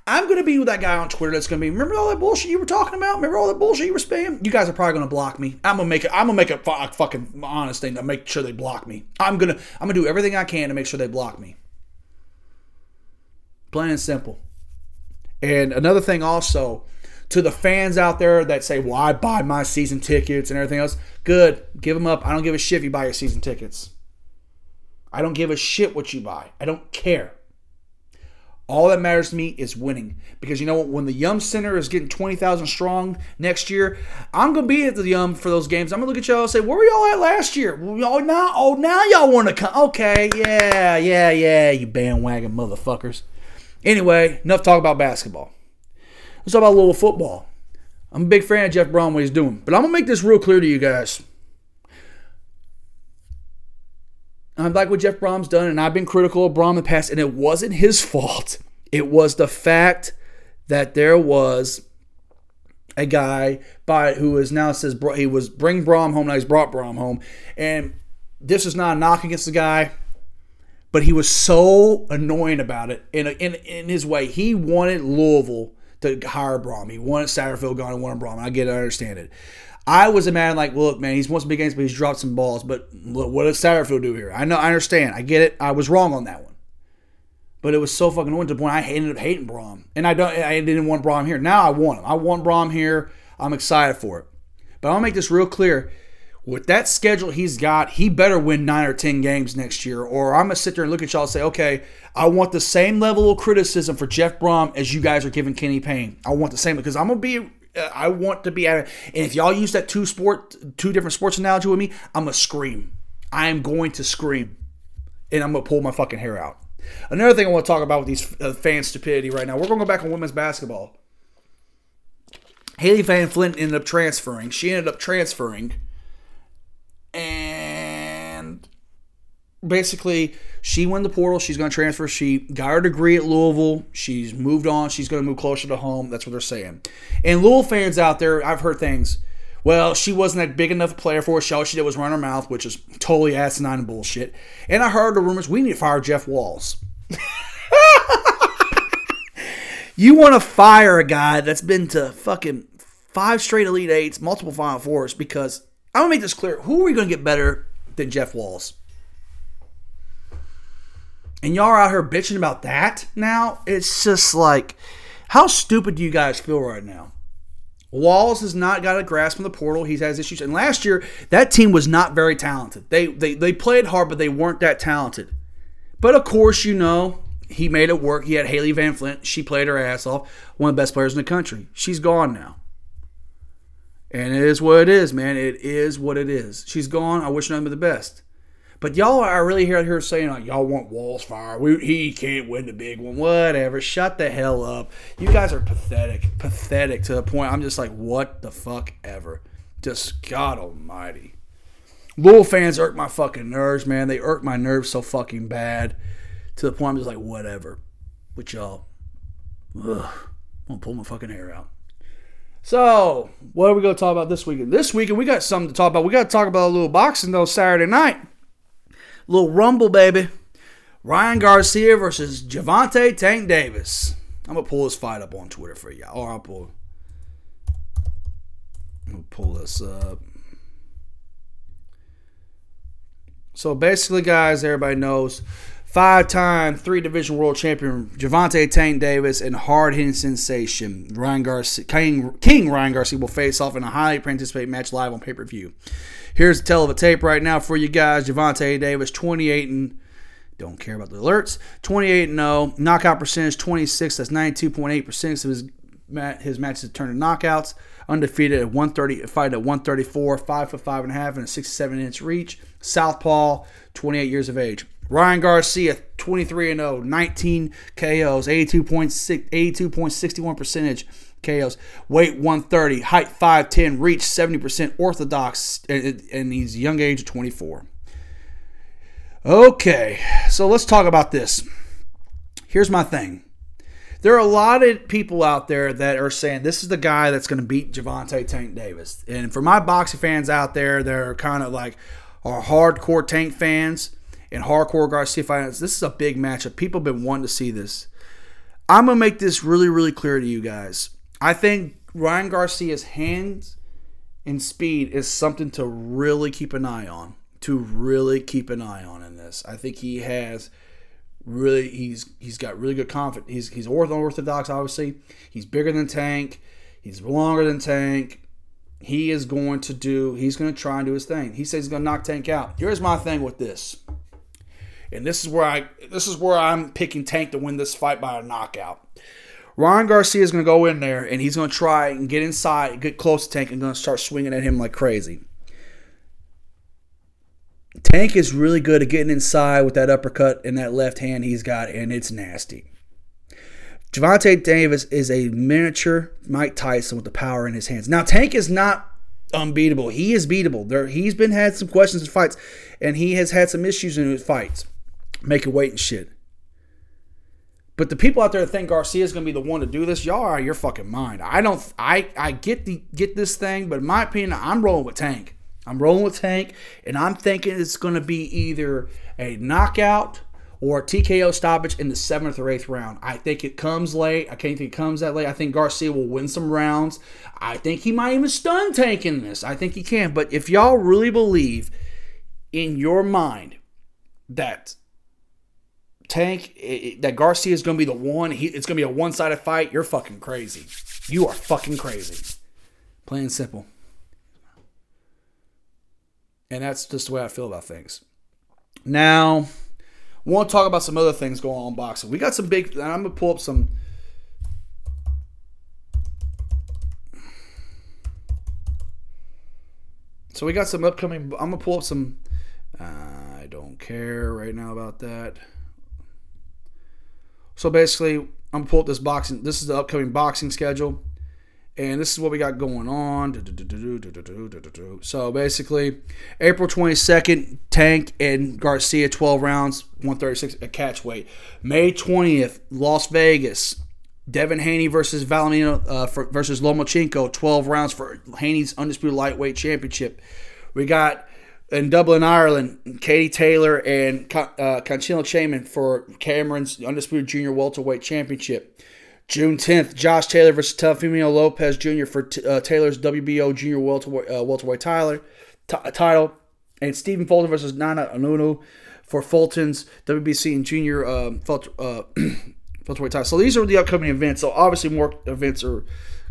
I'm gonna be with that guy on Twitter that's gonna be, remember all that bullshit you were talking about? Remember all that bullshit you were spam? You guys are probably gonna block me. I'm gonna make it. I'm gonna make a, a fucking honest thing to make sure they block me. I'm gonna I'm gonna do everything I can to make sure they block me. Plain and simple. And another thing also to the fans out there that say, well, I buy my season tickets and everything else, good. Give them up. I don't give a shit if you buy your season tickets. I don't give a shit what you buy. I don't care. All that matters to me is winning. Because you know what? When the Yum Center is getting 20,000 strong next year, I'm to be at the Yum for those games. I'm to look at y'all and say, where were y'all at last year? Oh, now, oh, now y'all want to come. Okay, yeah, yeah, yeah, you bandwagon motherfuckers. Anyway, enough talk about basketball. Let's talk about Louisville football. I'm a big fan of Jeff Brohm, what he's doing. But I'm going to make this real clear to you guys. I like what Jeff Brohm's done, and I've been critical of Brohm in the past, and it wasn't his fault. It was the fact that there was a guy by who is now says he was bring Brohm home. Now he's brought Brohm home, and this is not a knock against the guy, but he was so annoying about it in, a, in in his way. He wanted Louisville to hire Brohm. He wanted Satterfield gone and wanted Brohm. I get it, I understand it. I was a man like, look, man, he's won some big games, but he's dropped some balls. But look, what does Satterfield do here? I know, I understand, I get it. I was wrong on that one, but it was so fucking annoying to the point I ended up hating Brohm, and I don't, I didn't want Brohm here. Now I want him. I want Brohm here. I'm excited for it. But I'll make this real clear with that schedule he's got, he better win nine or ten games next year, or I'm gonna sit there and look at y'all and say, okay, I want the same level of criticism for Jeff Brohm as you guys are giving Kenny Payne. I want the same because I'm gonna be. Uh, I want to be at it. And if y'all use that two sport, two different sports analogy with me, I'm gonna scream. I am going to scream, and I'm gonna pull my fucking hair out. Another thing I want to talk about with these uh, fan stupidity right now. We're gonna go back on women's basketball. Hailey Van Lith ended up transferring. She ended up transferring and basically she won the portal. She's going to transfer. She got her degree at Louisville. She's moved on. She's going to move closer to home. That's what they're saying. And Louisville fans out there, I've heard things. Well, she wasn't that big enough player for us. All she did was run her mouth, which is totally asinine and bullshit. And I heard the rumors we need to fire Jeff Walz you want to fire a guy that's been to fucking five straight Elite Eights, multiple Final Fours. Because I'm gonna make this clear: who are we gonna get better than Jeff Walz? And y'all are out here bitching about that now. It's just like, how stupid do you guys feel right now? Walz has not got a grasp on the portal. He has issues. And last year, that team was not very talented. They, they, they played hard, but they weren't that talented. But of course, you know, he made it work. He had Hailey Van Lith. She played her ass off. One of the best players in the country. She's gone now. And it is what it is, man. It is what it is. She's gone. I wish nothing but the best. But y'all are really here, here saying, like, y'all want Walz fire. We, he can't win the big one. Whatever. Shut the hell up. You guys are pathetic. Pathetic to the point I'm just like, what the fuck ever. Just God almighty. Louisville fans irk my fucking nerves, man. They irk my nerves so fucking bad to the point I'm just like, whatever. With y'all. Ugh. I'm gonna pull my fucking hair out. So, what are we gonna talk about this weekend? This weekend we got something to talk about. We got to talk about a little boxing though Saturday night. Little rumble, baby. Ryan Garcia versus Gervonta Tank Davis. I'm gonna pull this fight up on Twitter for you. Or I'll pull. Gonna pull this up. So basically, guys, everybody knows five-time three-division world champion Gervonta Tank Davis and hard-hitting sensation Ryan Garcia, King, King Ryan Garcia will face off in a highly anticipated match live on pay-per-view. Here's a tell of a tape right now for you guys. Gervonta Davis, 28 and don't care about the alerts. 28 and 0. Knockout percentage 26. That's 92.8% of his his matches turned to knockouts. Undefeated at 130, fight at 134, five foot five and a half, and a 67 inch reach. Southpaw, 28 years of age. Ryan Garcia, 23 and 0, 19 KOs, 82.6, 82.61 percentage KOs. Weight 130, height 5'10, reach 70% orthodox, and he's young age of 24. Okay, so let's talk about this. Here's my thing. There are a lot of people out there that are saying this is the guy that's going to beat Gervonta Tank Davis. And for my boxing fans out there, they're kind of like are hardcore Tank fans and hardcore Garcia fans. This is a big matchup. People have been wanting to see this. I'm going to make this really, really clear to you guys. I think Ryan Garcia's hands and speed is something to really keep an eye on. To really keep an eye on in this. I think he has really he's he's got really good confidence. He's he's orthodox, obviously. He's bigger than Tank. He's longer than Tank. He is going to do. He's going to try and do his thing. He says he's going to knock Tank out. Here's my thing with this, and this is where I this is where I'm picking Tank to win this fight by a knockout. Ryan Garcia is going to go in there and he's going to try and get inside, get close to Tank, and going to start swinging at him like crazy. Tank is really good at getting inside with that uppercut and that left hand he's got, and it's nasty. Gervonta Davis is a miniature Mike Tyson with the power in his hands. Now, Tank is not unbeatable. He is beatable. There, he's been had some questions in fights, and he has had some issues in his fights, making weight and shit. But the people out there that think Garcia is going to be the one to do this, y'all are your fucking mind. I don't. I I get the get this thing, but in my opinion, I'm rolling with Tank. I'm rolling with Tank, and I'm thinking it's going to be either a knockout or a TKO stoppage in the seventh or eighth round. I think it comes late. I can't think it comes that late. I think Garcia will win some rounds. I think he might even stun Tank in this. I think he can. But if y'all really believe in your mind that Tank, that Garcia is going to be the one. He, it's going to be a one sided fight. You're fucking crazy. You are fucking crazy. Plain and simple. And that's just the way I feel about things. Now, I want to talk about some other things going on in boxing. We got some big. I'm going to pull up some. So we got some upcoming. I'm going to pull up some. Uh, I don't care right now about that. So basically, I'm gonna pull up this boxing. This is the upcoming boxing schedule, and this is what we got going on. So basically, April 22nd, Tank and Garcia, 12 rounds, 136 a catch weight. May 20th, Las Vegas, Devin Haney versus Valimino uh, for, versus Lomachenko, 12 rounds for Haney's undisputed lightweight championship. We got in Dublin, Ireland, Katie Taylor and uh, Conchino for Cameron's Undisputed Junior Welterweight Championship. June 10th, Josh Taylor versus Teofimo Lopez Jr. for uh, Taylor's WBO Junior welterweight, uh, welterweight Tyler, t- title. And Stephen Fulton versus Nana Anunu for Fulton's WBC and Junior um, uh, welterweight title. So these are the upcoming events. So obviously more events are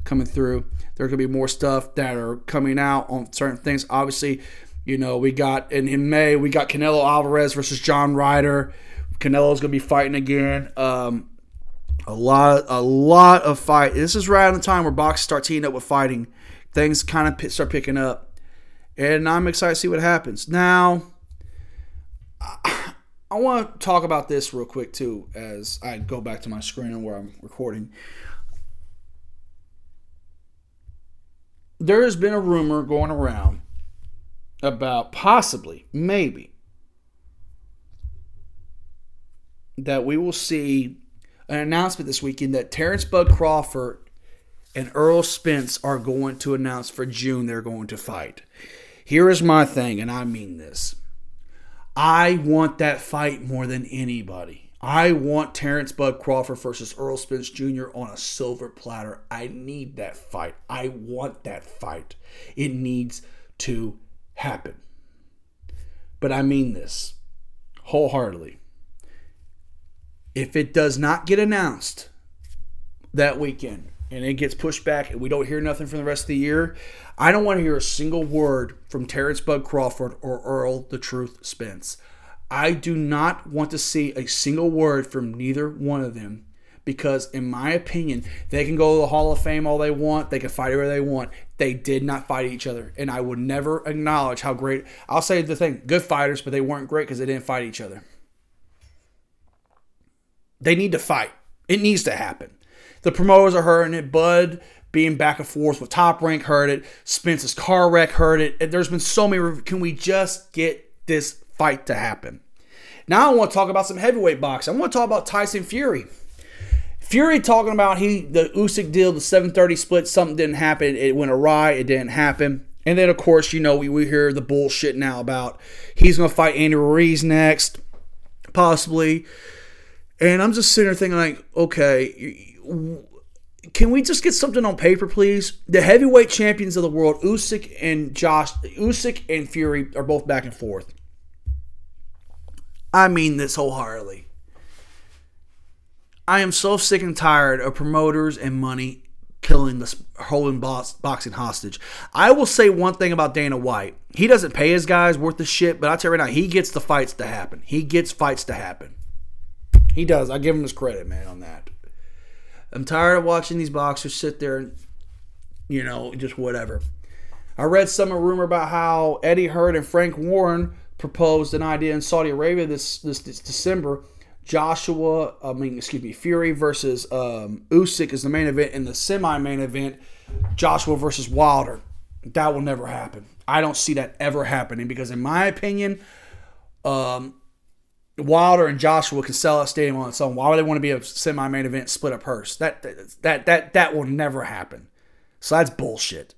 coming through. There could be more stuff that are coming out on certain things. Obviously, you know, we got in, in May, we got Canelo Alvarez versus John Ryder. Canelo's going to be fighting again. Um, a lot, a lot of fight. This is right on the time where boxers start teaming up with fighting. Things kind of start picking up, and I'm excited to see what happens. Now, I, I want to talk about this real quick too, as I go back to my screen and where I'm recording. There has been a rumor going around about possibly, maybe, that we will see an announcement this weekend that Terrence Bud Crawford and Earl Spence are going to announce for June they're going to fight. Here is my thing, and I mean this. I want that fight more than anybody. I want Terrence Bud Crawford versus Earl Spence Jr. on a silver platter. I need that fight. I want that fight. It needs to happen. But I mean this wholeheartedly if it does not get announced that weekend and it gets pushed back and we don't hear nothing for the rest of the year, I don't want to hear a single word from Terrence Bud Crawford or Earl the Truth Spence. I do not want to see a single word from neither one of them because, in my opinion, they can go to the Hall of Fame all they want. They can fight whoever they want. They did not fight each other. And I would never acknowledge how great. I'll say the thing good fighters, but they weren't great because they didn't fight each other. They need to fight. It needs to happen. The promoters are hurting it. Bud being back and forth with Top Rank hurt it. Spence's car wreck hurt it. There's been so many. Can we just get this fight to happen? Now I want to talk about some heavyweight boxing. I want to talk about Tyson Fury. Fury talking about he the Usyk deal, the 730 split, something didn't happen. It went awry. It didn't happen. And then of course, you know, we, we hear the bullshit now about he's gonna fight Andy Ruiz next, possibly. And I'm just sitting there thinking, like, okay, can we just get something on paper, please? The heavyweight champions of the world, Usyk and Josh, Usyk and Fury are both back and forth. I mean this wholeheartedly. I am so sick and tired of promoters and money killing this holding boxing hostage. I will say one thing about Dana White. He doesn't pay his guys worth the shit, but I'll tell you right now, he gets the fights to happen. He gets fights to happen. He does. I give him his credit, man, on that. I'm tired of watching these boxers sit there and, you know, just whatever. I read some rumor about how Eddie Hearn and Frank Warren proposed an idea in Saudi Arabia this this, this December. Joshua, I mean, excuse me, Fury versus um, Usyk is the main event. In the semi-main event, Joshua versus Wilder. That will never happen. I don't see that ever happening because, in my opinion, um, Wilder and Joshua can sell a stadium on its own. Why would they want to be a semi-main event, split a purse? That that that that will never happen. So that's bullshit.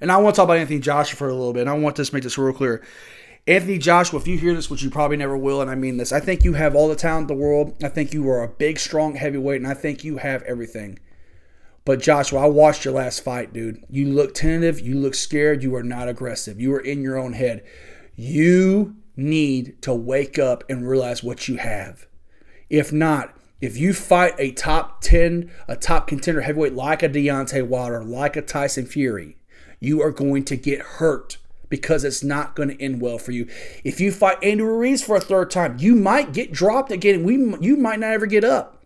And I want to talk about Anthony Joshua for a little bit. And I want to make this real clear. Anthony Joshua, if you hear this, which you probably never will, and I mean this, I think you have all the talent in the world. I think you are a big, strong heavyweight, and I think you have everything. But Joshua, I watched your last fight, dude. You look tentative. You look scared. You are not aggressive. You are in your own head. You need to wake up and realize what you have. If not, if you fight a top 10, a top contender heavyweight like a Deontay Wilder, like a Tyson Fury, you are going to get hurt because it's not going to end well for you. If you fight Andrew Ruiz for a third time, you might get dropped again. We, you might not ever get up.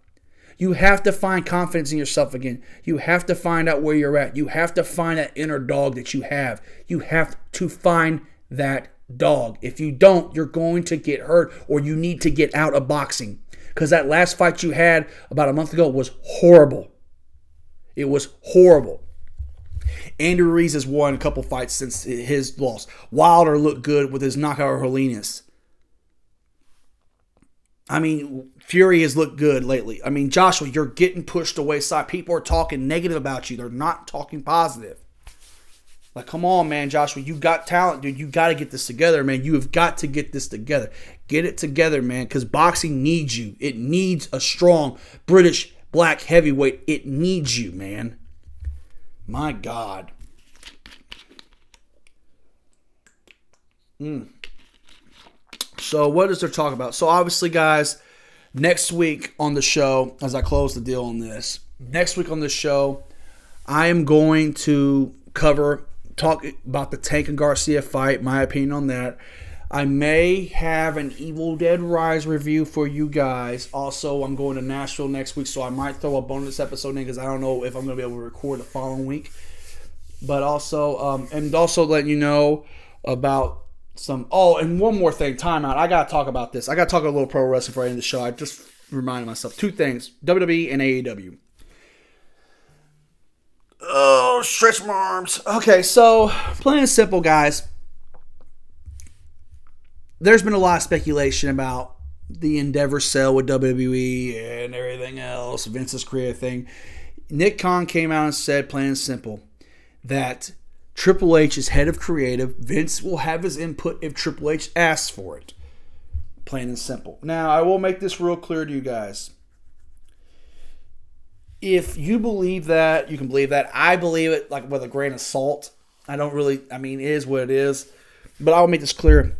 You have to find confidence in yourself again. You have to find out where you're at. You have to find that inner dog that you have. You have to find that dog. If you don't, you're going to get hurt or you need to get out of boxing. Because that last fight you had about a month ago was horrible. It was horrible. Andy Ruiz has won a couple fights since his loss. Wilder looked good with his knockout of Helenius. I mean, Fury has looked good lately. I mean, Joshua, you're getting pushed away side. People are talking negative about you. They're not talking positive. Like, come on, man, Joshua, you got talent, dude. You got to get this together, man. You have got to get this together. Get it together, man, because boxing needs you. It needs a strong British black heavyweight. It needs you, man. My God. Mm. So, what is there talk about? So, obviously, guys, next week on the show, as I close the deal on this, next week on the show, I am going to cover, talk about the Tank and Garcia fight, my opinion on that. I may have an Evil Dead Rise review for you guys. Also, I'm going to Nashville next week, so I might throw a bonus episode in because I don't know if I'm going to be able to record the following week. But also, um, and also letting you know about some. Oh, and one more thing. Timeout. I got to talk about this. I got to talk a little pro wrestling for the end the show. I just reminded myself two things: WWE and AEW. Oh, stretch my arms. Okay, so plain and simple, guys there's been a lot of speculation about the Endeavor sale with WWE and everything else, Vince's career thing. Nick Khan came out and said, plain and simple, that Triple H is head of creative. Vince will have his input if Triple H asks for it. Plain and simple. Now, I will make this real clear to you guys. If you believe that, you can believe that. I believe it like with a grain of salt. I don't really, I mean, it is what it is. But I'll make this clear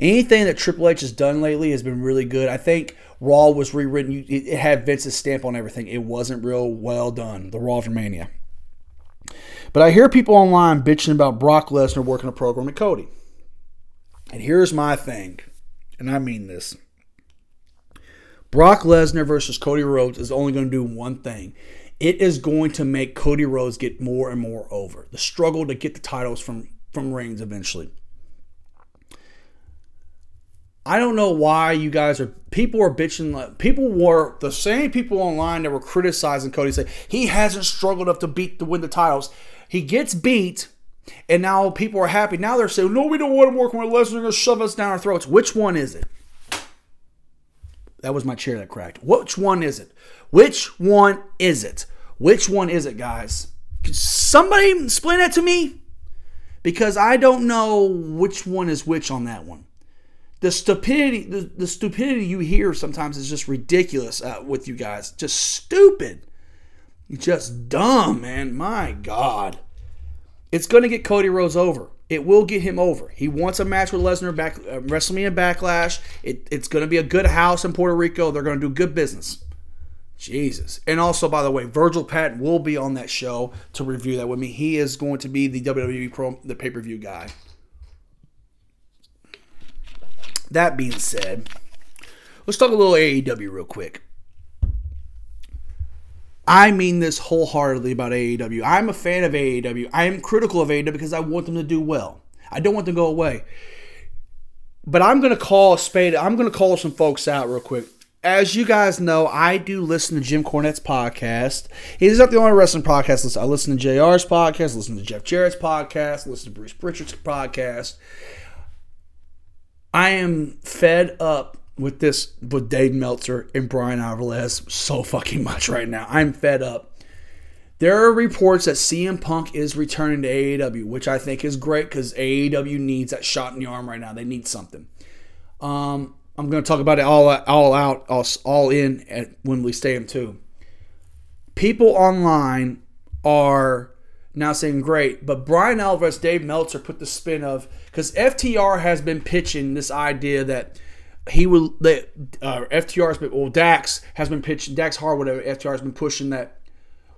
anything that Triple H has done lately has been really good. I think Raw was rewritten. It had Vince's stamp on everything. It wasn't real well done. The Raw of Mania. But I hear people online bitching about Brock Lesnar working a program with Cody. And here's my thing, and I mean this. Brock Lesnar versus Cody Rhodes is only going to do one thing. It is going to make Cody Rhodes get more and more over. The struggle to get the titles from from Reigns eventually. I don't know why you guys are. People are bitching. People were the same people online that were criticizing Cody. Say he hasn't struggled enough to beat to win the titles. He gets beat, and now people are happy. Now they're saying, "No, we don't want him working with Lesnar. They're to shove us down our throats." Which one is it? That was my chair that cracked. Which one is it? Which one is it? Which one is it, guys? Somebody explain that to me? Because I don't know which one is which on that one the stupidity the, the stupidity you hear sometimes is just ridiculous uh, with you guys. Just stupid. Just dumb man. My god. It's going to get cody rhodes over. It will get him over. He wants a match with lesnar back uh, wrestlemania backlash. It, it's going to be a good house in puerto rico. They're going to do good business. Jesus. And also by the way virgil patton will be on that show to review that with me. He is going to be the wwe pro the pay-per-view guy that being said, let's talk a little AEW real quick. I mean this wholeheartedly about AEW. I'm a fan of AEW. I am critical of AEW because I want them to do well. I don't want them to go away. But I'm going to call a spade. I'm going to call some folks out real quick. As you guys know, I do listen to Jim Cornette's podcast. He's not the only wrestling podcast. I listen to JR's podcast, listen to Jeff Jarrett's podcast, listen to Bruce Pritchard's podcast. I am fed up with this with Dave Meltzer and Bryan Alvarez so fucking much right now. I'm fed up. There are reports that CM Punk is returning to AEW, which I think is great because AEW needs that shot in the arm right now. They need something. Um, I'm going to talk about it all, all out, all, all in at Wembley Stadium too. People online are now saying great, but Bryan Alvarez, Dave Meltzer put the spin of because FTR has been pitching this idea that he will that uh, FTR has been well Dax has been pitching Dax Harwood FTR has been pushing that.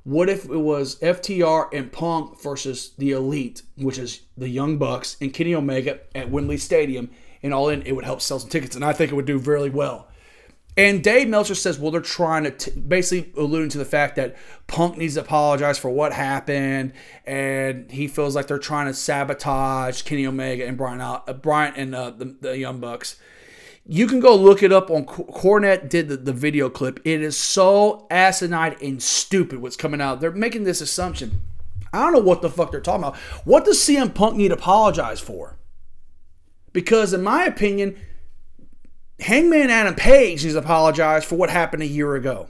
What if it was FTR and Punk versus the Elite, which is the Young Bucks and Kenny Omega at Wembley Stadium, and all in it would help sell some tickets, and I think it would do really well. And Dave Meltzer says, well, they're trying to t- basically alluding to the fact that Punk needs to apologize for what happened, and he feels like they're trying to sabotage Kenny Omega and Brian, uh, Brian and uh, the, the Young Bucks. You can go look it up on Cornette did the, the video clip. It is so asinine and stupid what's coming out. They're making this assumption. I don't know what the fuck they're talking about. What does CM Punk need to apologize for? Because in my opinion, Hangman Adam Page needs to apologize for what happened a year ago.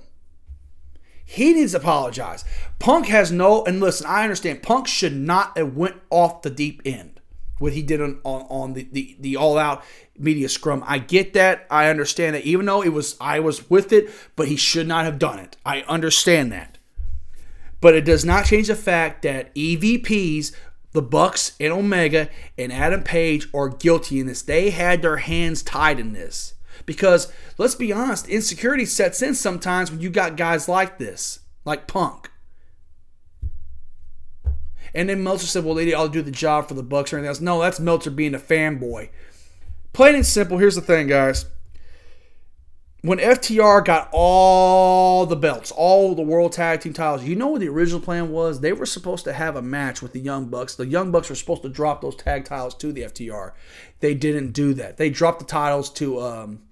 He needs to apologize. Punk has no, and listen, I understand Punk should not have went off the deep end. what he did on, on, on the, the, the all out media scrum. I get that. I understand that. Even though it was I was with it, but he should not have done it. I understand that. But it does not change the fact that EVPs, the Bucks and Omega and Adam Page are guilty in this. They had their hands tied in this. Because let's be honest, insecurity sets in sometimes when you got guys like this, like Punk. And then Meltzer said, well, they to do the job for the Bucks or anything else. No, that's Meltzer being a fanboy. Plain and simple, here's the thing, guys. When FTR got all the belts, all the World Tag Team titles, you know what the original plan was? They were supposed to have a match with the Young Bucks. The Young Bucks were supposed to drop those tag titles to the FTR. They didn't do that. They dropped the titles to um,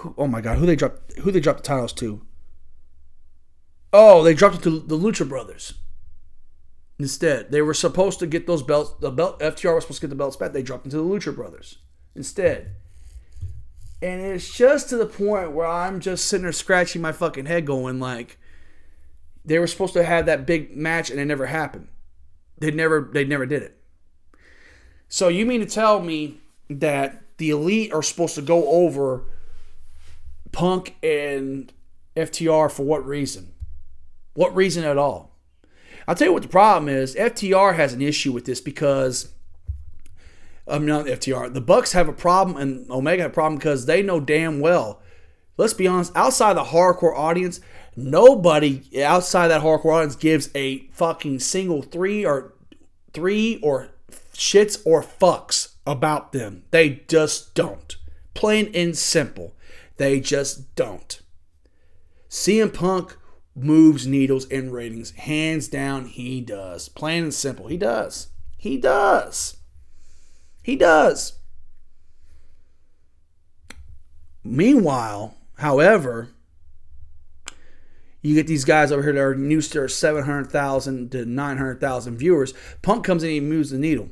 who, oh my god, who they dropped who they dropped the titles to? Oh, they dropped it to the Lucha Brothers. Instead, they were supposed to get those belts. The belt FTR was supposed to get the belts back. They dropped into the Lucha Brothers instead. And it's just to the point where I'm just sitting there scratching my fucking head, going like, they were supposed to have that big match and it never happened. They never, they never did it. So you mean to tell me that the elite are supposed to go over Punk and FTR for what reason? What reason at all? I'll tell you what the problem is. FTR has an issue with this because I'm um, not FTR. The Bucks have a problem and Omega have a problem because they know damn well. Let's be honest, outside the hardcore audience, nobody outside that hardcore audience gives a fucking single three or three or shits or fucks about them. They just don't. Plain and simple. They just don't. CM Punk moves needles in ratings. Hands down, he does. Plain and simple, he does. He does. He does. Meanwhile, however, you get these guys over here that are used to 700,000 to 900,000 viewers. Punk comes in and he moves the needle.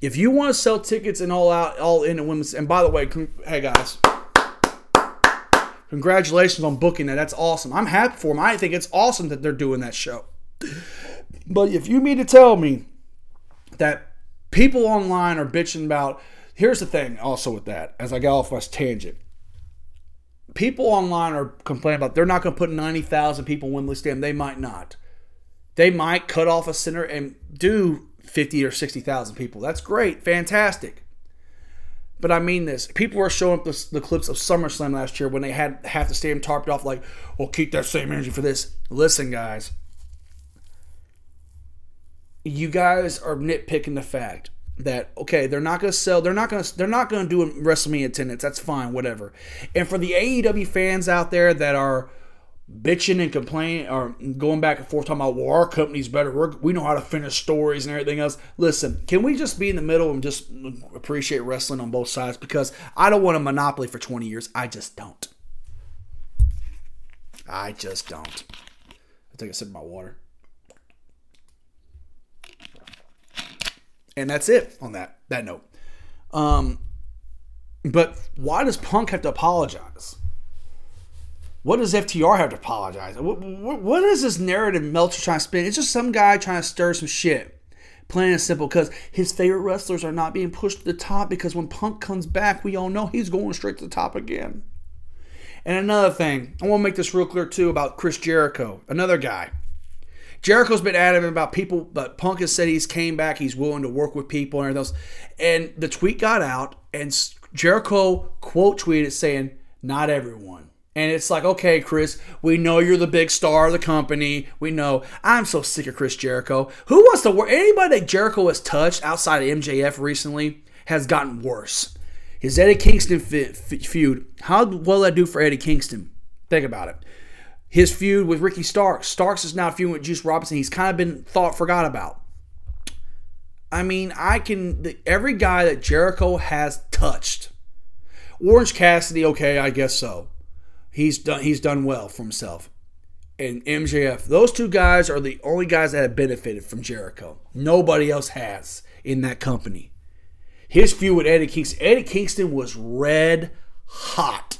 If you want to sell tickets and all out, all in and women's, and by the way, hey guys, Congratulations on booking that. That's awesome. I'm happy for them. I think it's awesome that they're doing that show. But if you mean to tell me that people online are bitching about, here's the thing also with that, as I got off my tangent. People online are complaining about they're not going to put 90,000 people in Wembley Stadium. They might not. They might cut off a center and do 50 or 60,000 people. That's great. Fantastic. But I mean this. People were showing up the, the, clips of SummerSlam last year when they had half the stadium tarped off, like, well, keep that same energy for this. Listen, guys. You guys are nitpicking the fact that okay, they're not to sell. They're not to. They're not to do a WrestleMania attendance. That's fine, whatever. And for the AEW fans out there that are bitching and complaining or going back and forth talking about well our company's better. We're, we know how to finish stories and everything else. Listen can we just be in the middle and just appreciate wrestling on both sides? Because i don't want a monopoly for 20 years. I just don't. I just don't. I take a sip of my water. And that's it on that that note. Um but why does punk have to apologize what does FTR have to apologize? What, what, what is this narrative Meltzer trying to spin? It's just some guy trying to stir some shit. Plain and simple, because his favorite wrestlers are not being pushed to the top. Because when Punk comes back, we all know he's going straight to the top again. And another thing, I want to make this real clear too about Chris Jericho, another guy. Jericho's been adamant about people, but Punk has said he's came back, he's willing to work with people and everything else. And the tweet got out, and Jericho quote tweeted saying, "Not everyone." And it's like, okay, Chris, we know you're the big star of the company. We know. I'm so sick of Chris Jericho. Who wants to work? Anybody that Jericho has touched outside of MJF recently has gotten worse. His Eddie Kingston feud, how will that do for Eddie Kingston? Think about it. His feud with Ricky Starks. Starks is now feuding with Juice Robinson. He's kind of been thought forgot about. I mean, I can. Every guy that Jericho has touched. Orange Cassidy, okay, I guess so he's done he's done well for himself. And MJF, those two guys are the only guys that have benefited from Jericho. Nobody else has in that company. His feud with Eddie Kingston, Eddie Kingston was red hot.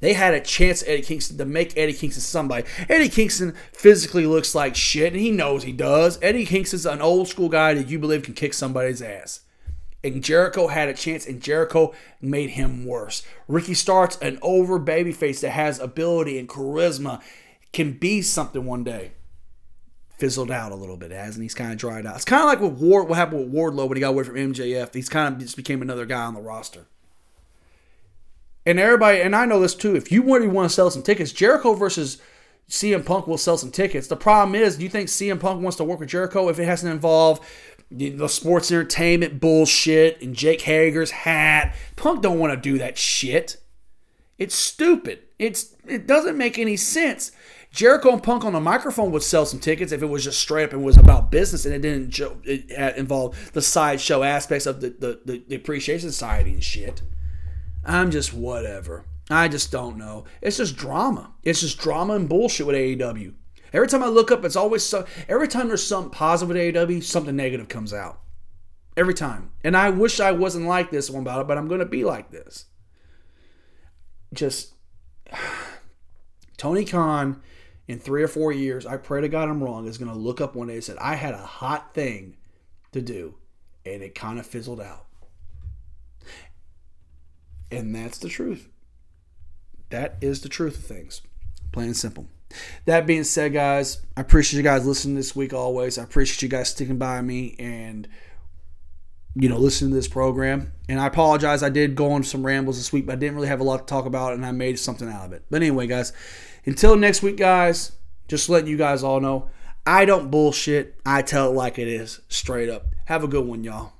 They had a chance, Eddie Kingston, to make Eddie Kingston somebody. Eddie Kingston physically looks like shit, and he knows he does. Eddie Kingston's an old school guy that you believe can kick somebody's ass. And Jericho had a chance, and Jericho made him worse. Ricky Starks, an over babyface that has ability and charisma, can be something one day. Fizzled out a little bit, hasn't he? He's kind of dried out. It's kind of like what Ward, what happened with Wardlow when he got away from MJF. He's kind of just became another guy on the roster. And everybody, and I know this too. If you really want to sell some tickets, Jericho versus CM Punk will sell some tickets. The problem is, do you think CM Punk wants to work with Jericho if it hasn't involved the sports entertainment bullshit and Jake Hager's hat? Punk don't want to do that shit. It's stupid. It's it doesn't make any sense. Jericho and Punk on the microphone would sell some tickets if it was just straight up and was about business and it didn't it uh, involve the sideshow aspects of the, the, the, the appreciation society and shit. I'm just whatever. I just don't know. It's just drama. It's just drama and bullshit with AEW. Every time I look up, it's always so. Every time there's something positive with AEW, something negative comes out. Every time. And I wish I wasn't like this one about it, but I'm going to be like this. Just. Tony Khan, in three or four years, I pray to God I'm wrong, is going to look up one day and say, I had a hot thing to do, and it kind of fizzled out. And that's the truth. That is the truth of things. Plain and simple. That being said, guys, I appreciate you guys listening this week always. I appreciate you guys sticking by me and you know listening to this program. And I apologize, I did go on some rambles this week, but I didn't really have a lot to talk about, and I made something out of it. But anyway, guys, until next week, guys, just letting you guys all know, I don't bullshit. I tell it like it is, straight up. Have a good one, y'all.